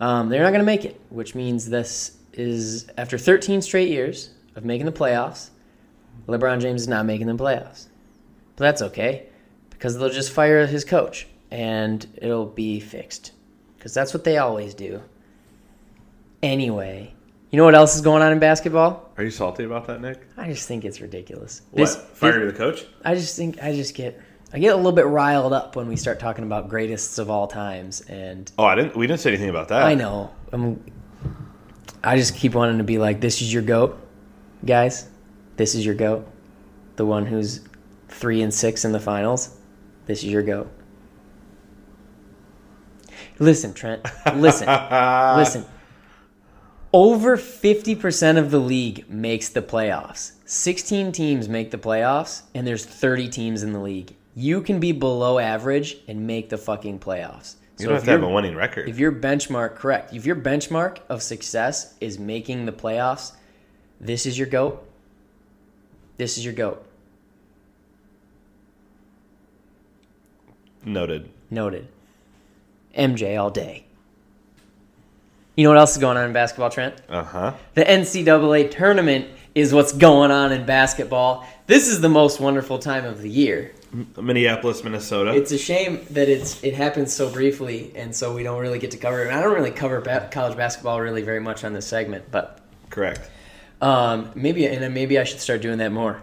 Um, they're not going to make it, which means this is after 13 straight years of making the playoffs. LeBron James is not making the playoffs. But that's okay because they'll just fire his coach and it'll be fixed because that's what they always do. Anyway, you know what else is going on in basketball? Are you salty about that, Nick? I just think it's ridiculous. What? This- Firing the coach? I just think I just get I get a little bit riled up when we start talking about greatest of all times, and Oh, I didn't. We didn't say anything about that. I know I'm. I just keep wanting to be like, "This is your goat, guys. This is your goat, the one who's three and six in the finals. This is your goat." Listen, Trent. Listen. [laughs] listen. Over 50% of the league makes the playoffs. 16 teams make the playoffs, and there's 30 teams in the league. You can be below average and make the fucking playoffs. You don't have to have a winning record. If your benchmark, correct, if your benchmark of success is making the playoffs, this is your GOAT. This is your GOAT. Noted. Noted. MJ all day. You know what else is going on in basketball, Trent? Uh huh. The NCAA tournament is what's going on in basketball. This is the most wonderful time of the year. Minneapolis, Minnesota. It's a shame that it's it happens so briefly, and so we don't really get to cover it. And I don't really cover ba- college basketball really very much on this segment, but correct. um, maybe and maybe I should start doing that more.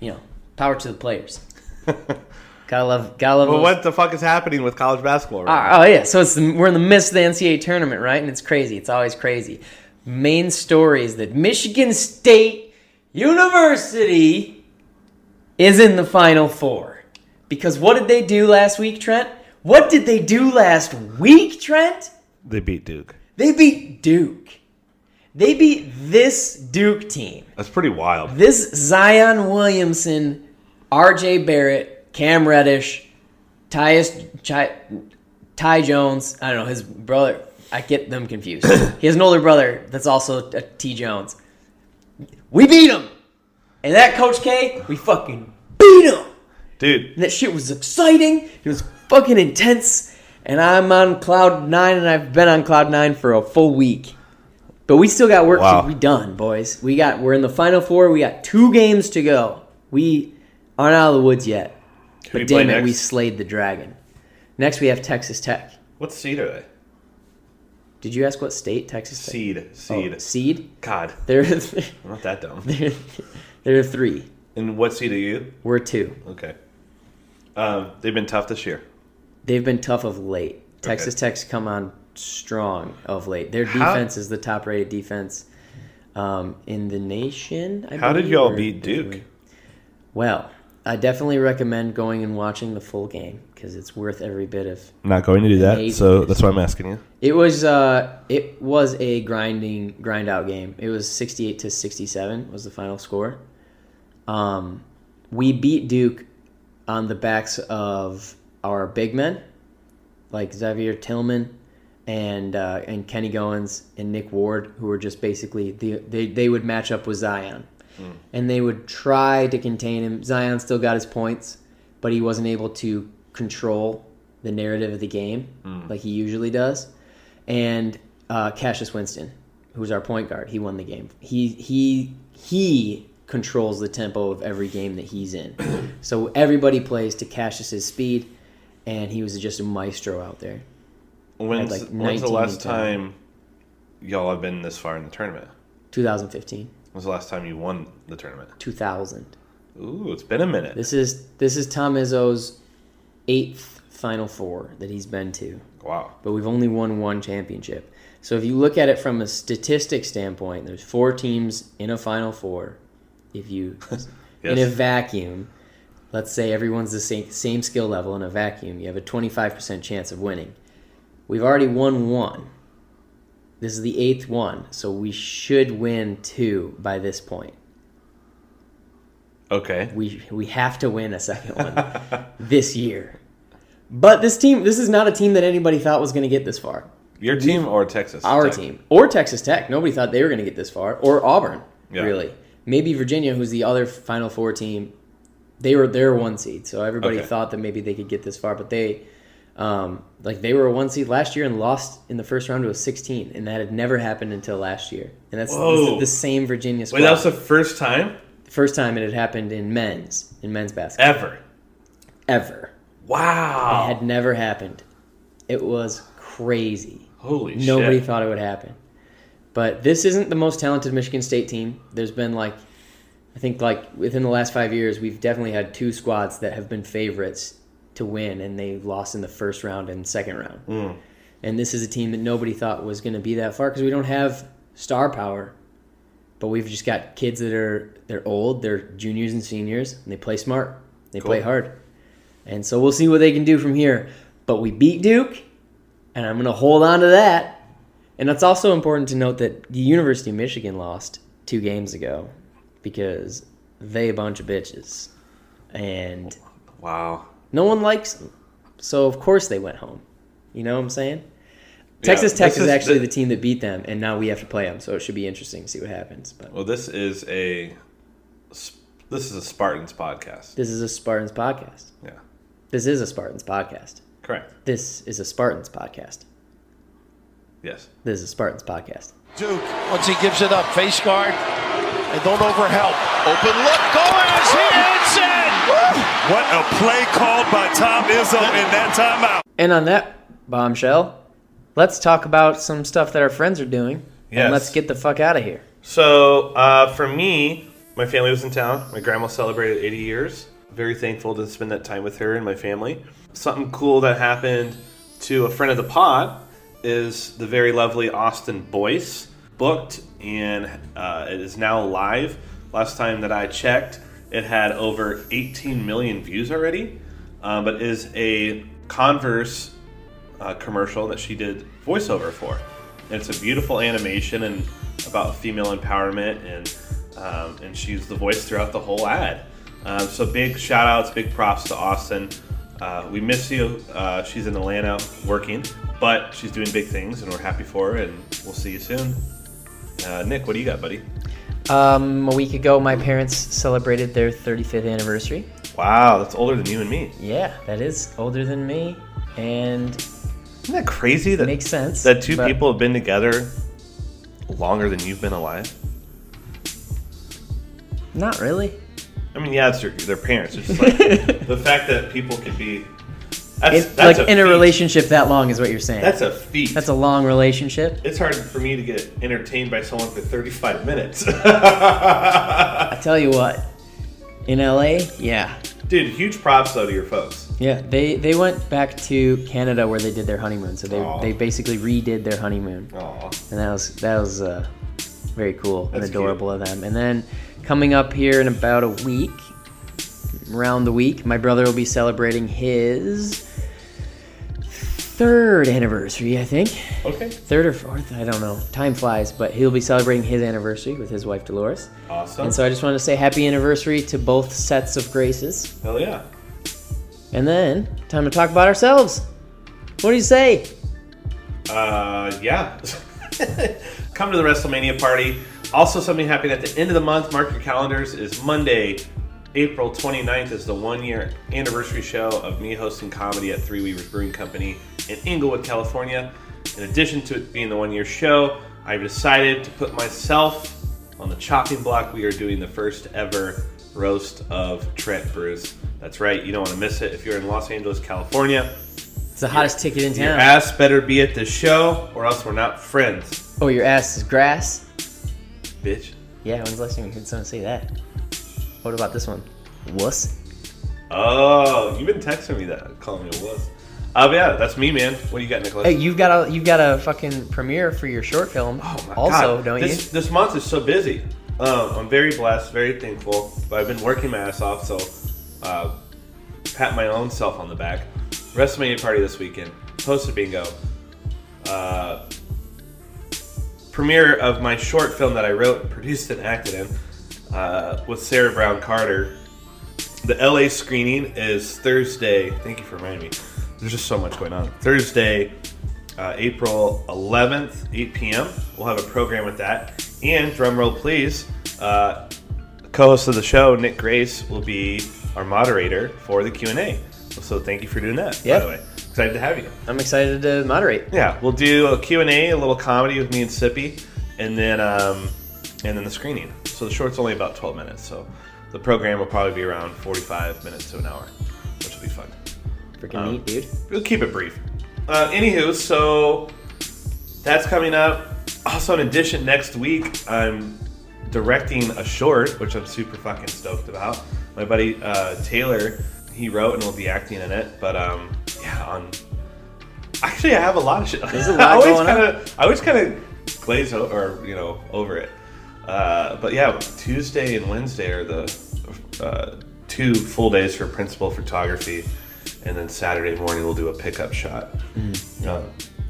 You know, power to the players. [laughs] gotta love, gotta love. Well, what the fuck is happening with college basketball right ah, now? Oh, oh, yeah, so it's the, we're in the midst of the NCAA tournament, right? And it's crazy. It's always crazy. Main story is that Michigan State University is in the Final Four. Because what did they do last week, Trent? What did they do last week, Trent? They beat Duke. They beat Duke. They beat this Duke team. That's pretty wild. This Zion Williamson, R.J. Barrett, Cam Reddish, Tyus, Ty, Ty Jones. I don't know his brother. I get them confused. [coughs] he has an older brother that's also a T Jones. We beat him, and that Coach K, we fucking beat him. Dude, And that shit was exciting. It was fucking intense. And I'm on cloud nine, and I've been on cloud nine for a full week. But we still got work Wow. to be done, boys. We got we're in the final four. We got two games to go. We aren't out of the woods yet. Who But damn it, we slayed the dragon. Next, we have Texas Tech. what seed are they? Did you ask what state Texas Tech? Seed. Seed. Oh, seed. God, They're [laughs] I'm not that dumb. [laughs] they're they're three. And what seed are you? We're two. Okay. Um, they've been tough this year. They've been tough of late. Texas Tech's come on strong of late. Their defense is the top rated defense um, in the nation. I How did y'all beat Duke? Well, I definitely recommend going and watching the full game because it's worth every bit of. I'm not going to do that, so that's why I'm asking you. It was uh, it was a grinding grind out game. It was sixty eight to sixty seven was the final score. Um, we beat Duke on the backs of our big men, like Xavier Tillman and uh, and Kenny Goins and Nick Ward, who were just basically the, they they would match up with Zion, and they would try to contain him. Zion still got his points, but he wasn't able to control the narrative of the game like he usually does. And uh, Cassius Winston, who's our point guard, he won the game. He he he controls the tempo of every game that he's in. [coughs] so everybody plays to Cassius's speed, and he was just a maestro out there. When's, like, when's the last time y'all have been this far in the tournament? 2015, When's the last time you won the tournament? 2000. Ooh, it's been a minute. This is this is Tom Izzo's eighth Final Four that he's been to. Wow. but we've only won one championship. So if you look at it from a statistic standpoint, there's four teams in a Final Four. If you [laughs] in a vacuum, let's say everyone's the same same skill level in a vacuum, you have a 25% chance of winning. We've already won one. This is the eighth one, so we should win two by this point. Okay. We we have to win a second one [laughs] this year. But this team, this is not a team that anybody thought was going to get this far. Your team or Texas? Our Tech? team or Texas Tech. Nobody thought they were going to get this far, or Auburn. Yeah. Really, maybe Virginia, who's the other Final Four team. They were their one seed, so everybody Okay. thought that maybe they could get this far, but they, um, like they were a one seed last year and lost in the first round to a 16, and that had never happened until last year. And that's Whoa. the same Virginia squad. Wait, that was the first time The first time it had happened in men's in men's basketball ever. ever. Wow. It had never happened. It was crazy. Holy Nobody shit. thought it would happen. But this isn't the most talented Michigan State team. There's been like, I think like within the last five years, we've definitely had two squads that have been favorites to win, and they lost in the first round and second round. Mm. And this is a team that nobody thought was going to be that far because we don't have star power. But we've just got kids that are they're old, they're juniors and seniors, and they play smart. They play hard. And so we'll see what they can do from here. But we beat Duke, and I'm going to hold on to that. And it's also important to note that the University of Michigan lost two games ago because they a bunch of bitches. And Wow. No one likes them. So of course they went home. You know what I'm saying? Texas Yeah, Tech is is actually the- the team that beat them, and now we have to play them. So it should be interesting to see what happens. But Well, this is a this is a Spartans podcast. this is a Spartans podcast. Yeah. This is a Spartans podcast. Correct. This is a Spartans podcast. Yes. This is a Spartans podcast. Duke, once he gives it up, face guard, and don't overhelp. Open look, Goins, he hits it! What a play called by Tom Izzo in that timeout. And on that bombshell, let's talk about some stuff that our friends are doing. Yes. And let's get the fuck out of here. So uh, for me, my family was in town. My grandma celebrated 80 years. Very thankful to spend that time with her and my family. Something cool that happened to a friend of the pod is the very lovely Austin Boyce booked, and uh, it is now live. Last time that I checked, it had over 18 million views already, uh, but is a Converse uh, commercial that she did voiceover for. And it's a beautiful animation and about female empowerment, and um, and she's the voice throughout the whole ad. Um, so big shout outs, big props to Austin. Uh, we miss you. Uh, she's in Atlanta working, but she's doing big things, and we're happy for her. And we'll see you soon. Uh, Nick, what do you got, buddy? Um, a week ago, my parents celebrated their 35th anniversary. Wow, that's older than you and me. Yeah, that is older than me, and Isn't that crazy? That makes sense. that two but- people have been together longer than you've been alive. Not really. I mean, yeah, it's their, their parents. It's just like [laughs] the fact that people can be. That's, In- that's like in a feat. relationship that long is what you're saying. That's a feat. That's a long relationship. It's hard for me to get entertained by someone for 35 minutes. [laughs] I tell you what, in LA, yeah, Dude, huge props though to your folks. yeah, they they went back to Canada where they did their honeymoon. So they they basically redid their honeymoon, Aw. and that was that was uh, very cool and That's adorable of them. And then coming up here in about a week, around the week, my brother will be celebrating his third anniversary, I think. Okay. Third or fourth, I don't know. Time flies, but he'll be celebrating his anniversary with his wife Dolores. Awesome. And so I just wanted to say happy anniversary to both sets of graces. Hell yeah. And then, time to talk about ourselves. What do you say? Uh, yeah. [laughs] Come to the WrestleMania party. Also, something happening at the end of the month. Mark your calendars. Is Monday, April 29th, is the one year anniversary show of me hosting comedy at Three Weavers Brewing Company in Inglewood, California. In addition to it being the one year show, I've decided to put myself on the chopping block. We are doing the first ever roast of Trent Bruce. That's right, you don't want to miss it if you're in Los Angeles, California. It's the hottest ticket in Your town. ass better be at the show, or else we're not friends, Oh, your ass is grass? bitch. Yeah, when's the last time you heard someone say that? What about this one? Wuss? Oh, you've been texting me that, calling me a wuss. Uh, yeah, that's me, man. What do you got, Nicholas? Hey, you've got a you've got a fucking premiere for your short film. Oh my also, God. don't this, you? This month is so busy. Um, I'm very blessed, very thankful. But I've been working my ass off, so uh, pat my own self on the back. WrestleMania party this weekend. Posted bingo. Uh, premiere of my short film that I wrote, produced, and acted in uh, with Sarah Brown Carter. The LA screening is Thursday. Thank you for reminding me. There's just so much going on. Thursday, uh, April 11th, 8 p.m. We'll have a program with that. And drumroll, please. Uh, co-host of the show, Nick Grace, will be our moderator for the Q and A. So thank you for doing that. Yeah. By the way, excited to have you. I'm excited to moderate. Yeah, we'll do a Q and A, a little comedy with me and Sippy, and then um, and then the screening. So the short's only about 12 minutes. So the program will probably be around 45 minutes to an hour, which will be fun. Freaking neat, dude. We'll keep it brief. Uh, anywho, so that's coming up. Also, in addition, next week I'm directing a short, which I'm super fucking stoked about. My buddy uh, Taylor, he wrote and will be acting in it. But um, yeah, on actually, I have a lot of shit. There's a lot [laughs] I always going on. kind of, I always kind of glaze over, or you know, over it. Uh, but yeah, Tuesday and Wednesday are the uh, two full days for principal photography, and then Saturday morning we'll do a pickup shot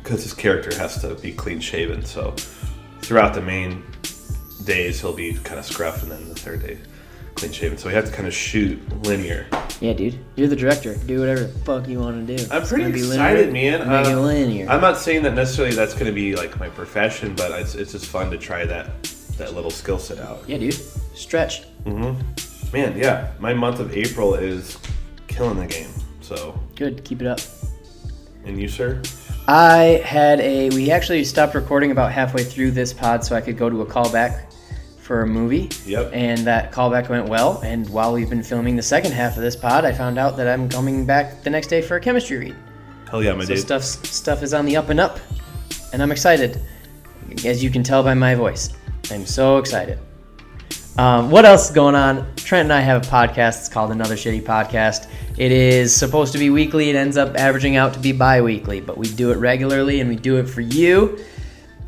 because his character has to be clean shaven. So throughout the main days he'll be kind of scruff, and then the third day clean shaven. So we have to kind of shoot linear. Yeah, dude. You're the director. Do whatever the fuck you want to do. I'm It's pretty excited, linear. man. Make it Uh, linear. I'm not saying that necessarily that's going to be like my profession, but it's, it's just fun to try that that little skill set out. yeah, dude. Stretch. hmm Man, yeah, my month of April is killing the game. So, Good. Keep it up. and you, sir? I had a. We actually stopped recording about halfway through this pod so I could go to a callback for a movie. Yep. And that callback went well. And while we've been filming the second half of this pod, I found out that I'm coming back the next day for a chemistry read. Hell yeah, my So dude. stuff stuff is on the up and up, and I'm excited, as you can tell by my voice. I'm so excited. Um, what else is going on? Trent and I have a podcast. It's called Another Shitty Podcast. It is supposed to be weekly. It ends up averaging out to be bi-weekly, but we do it regularly and we do it for you.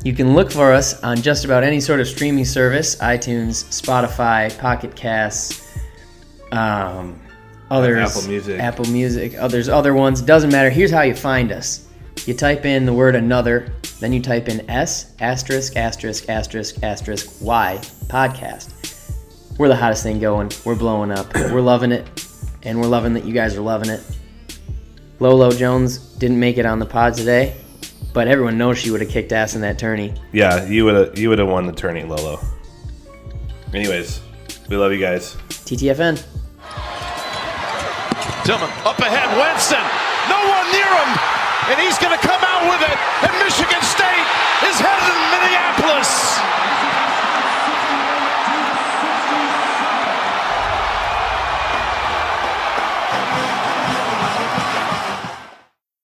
You can look for us on just about any sort of streaming service: iTunes, Spotify, Pocket Casts, um, others, Apple Music. Apple Music. There's other ones. Doesn't matter. Here's how you find us. You type in the word another, then you type in S asterisk asterisk asterisk asterisk Y podcast. We're the hottest thing going. We're blowing up. We're loving it, and we're loving that you guys are loving it. Lolo Jones didn't make it on the pod today, but everyone knows she would have kicked ass in that tourney. Yeah, you would have you would have won the tourney, Lolo. Anyways, we love you guys. TTFN. Tillman up ahead, Winston. No one near him, and he's going to come out with it. And Michigan State is headed to Minneapolis.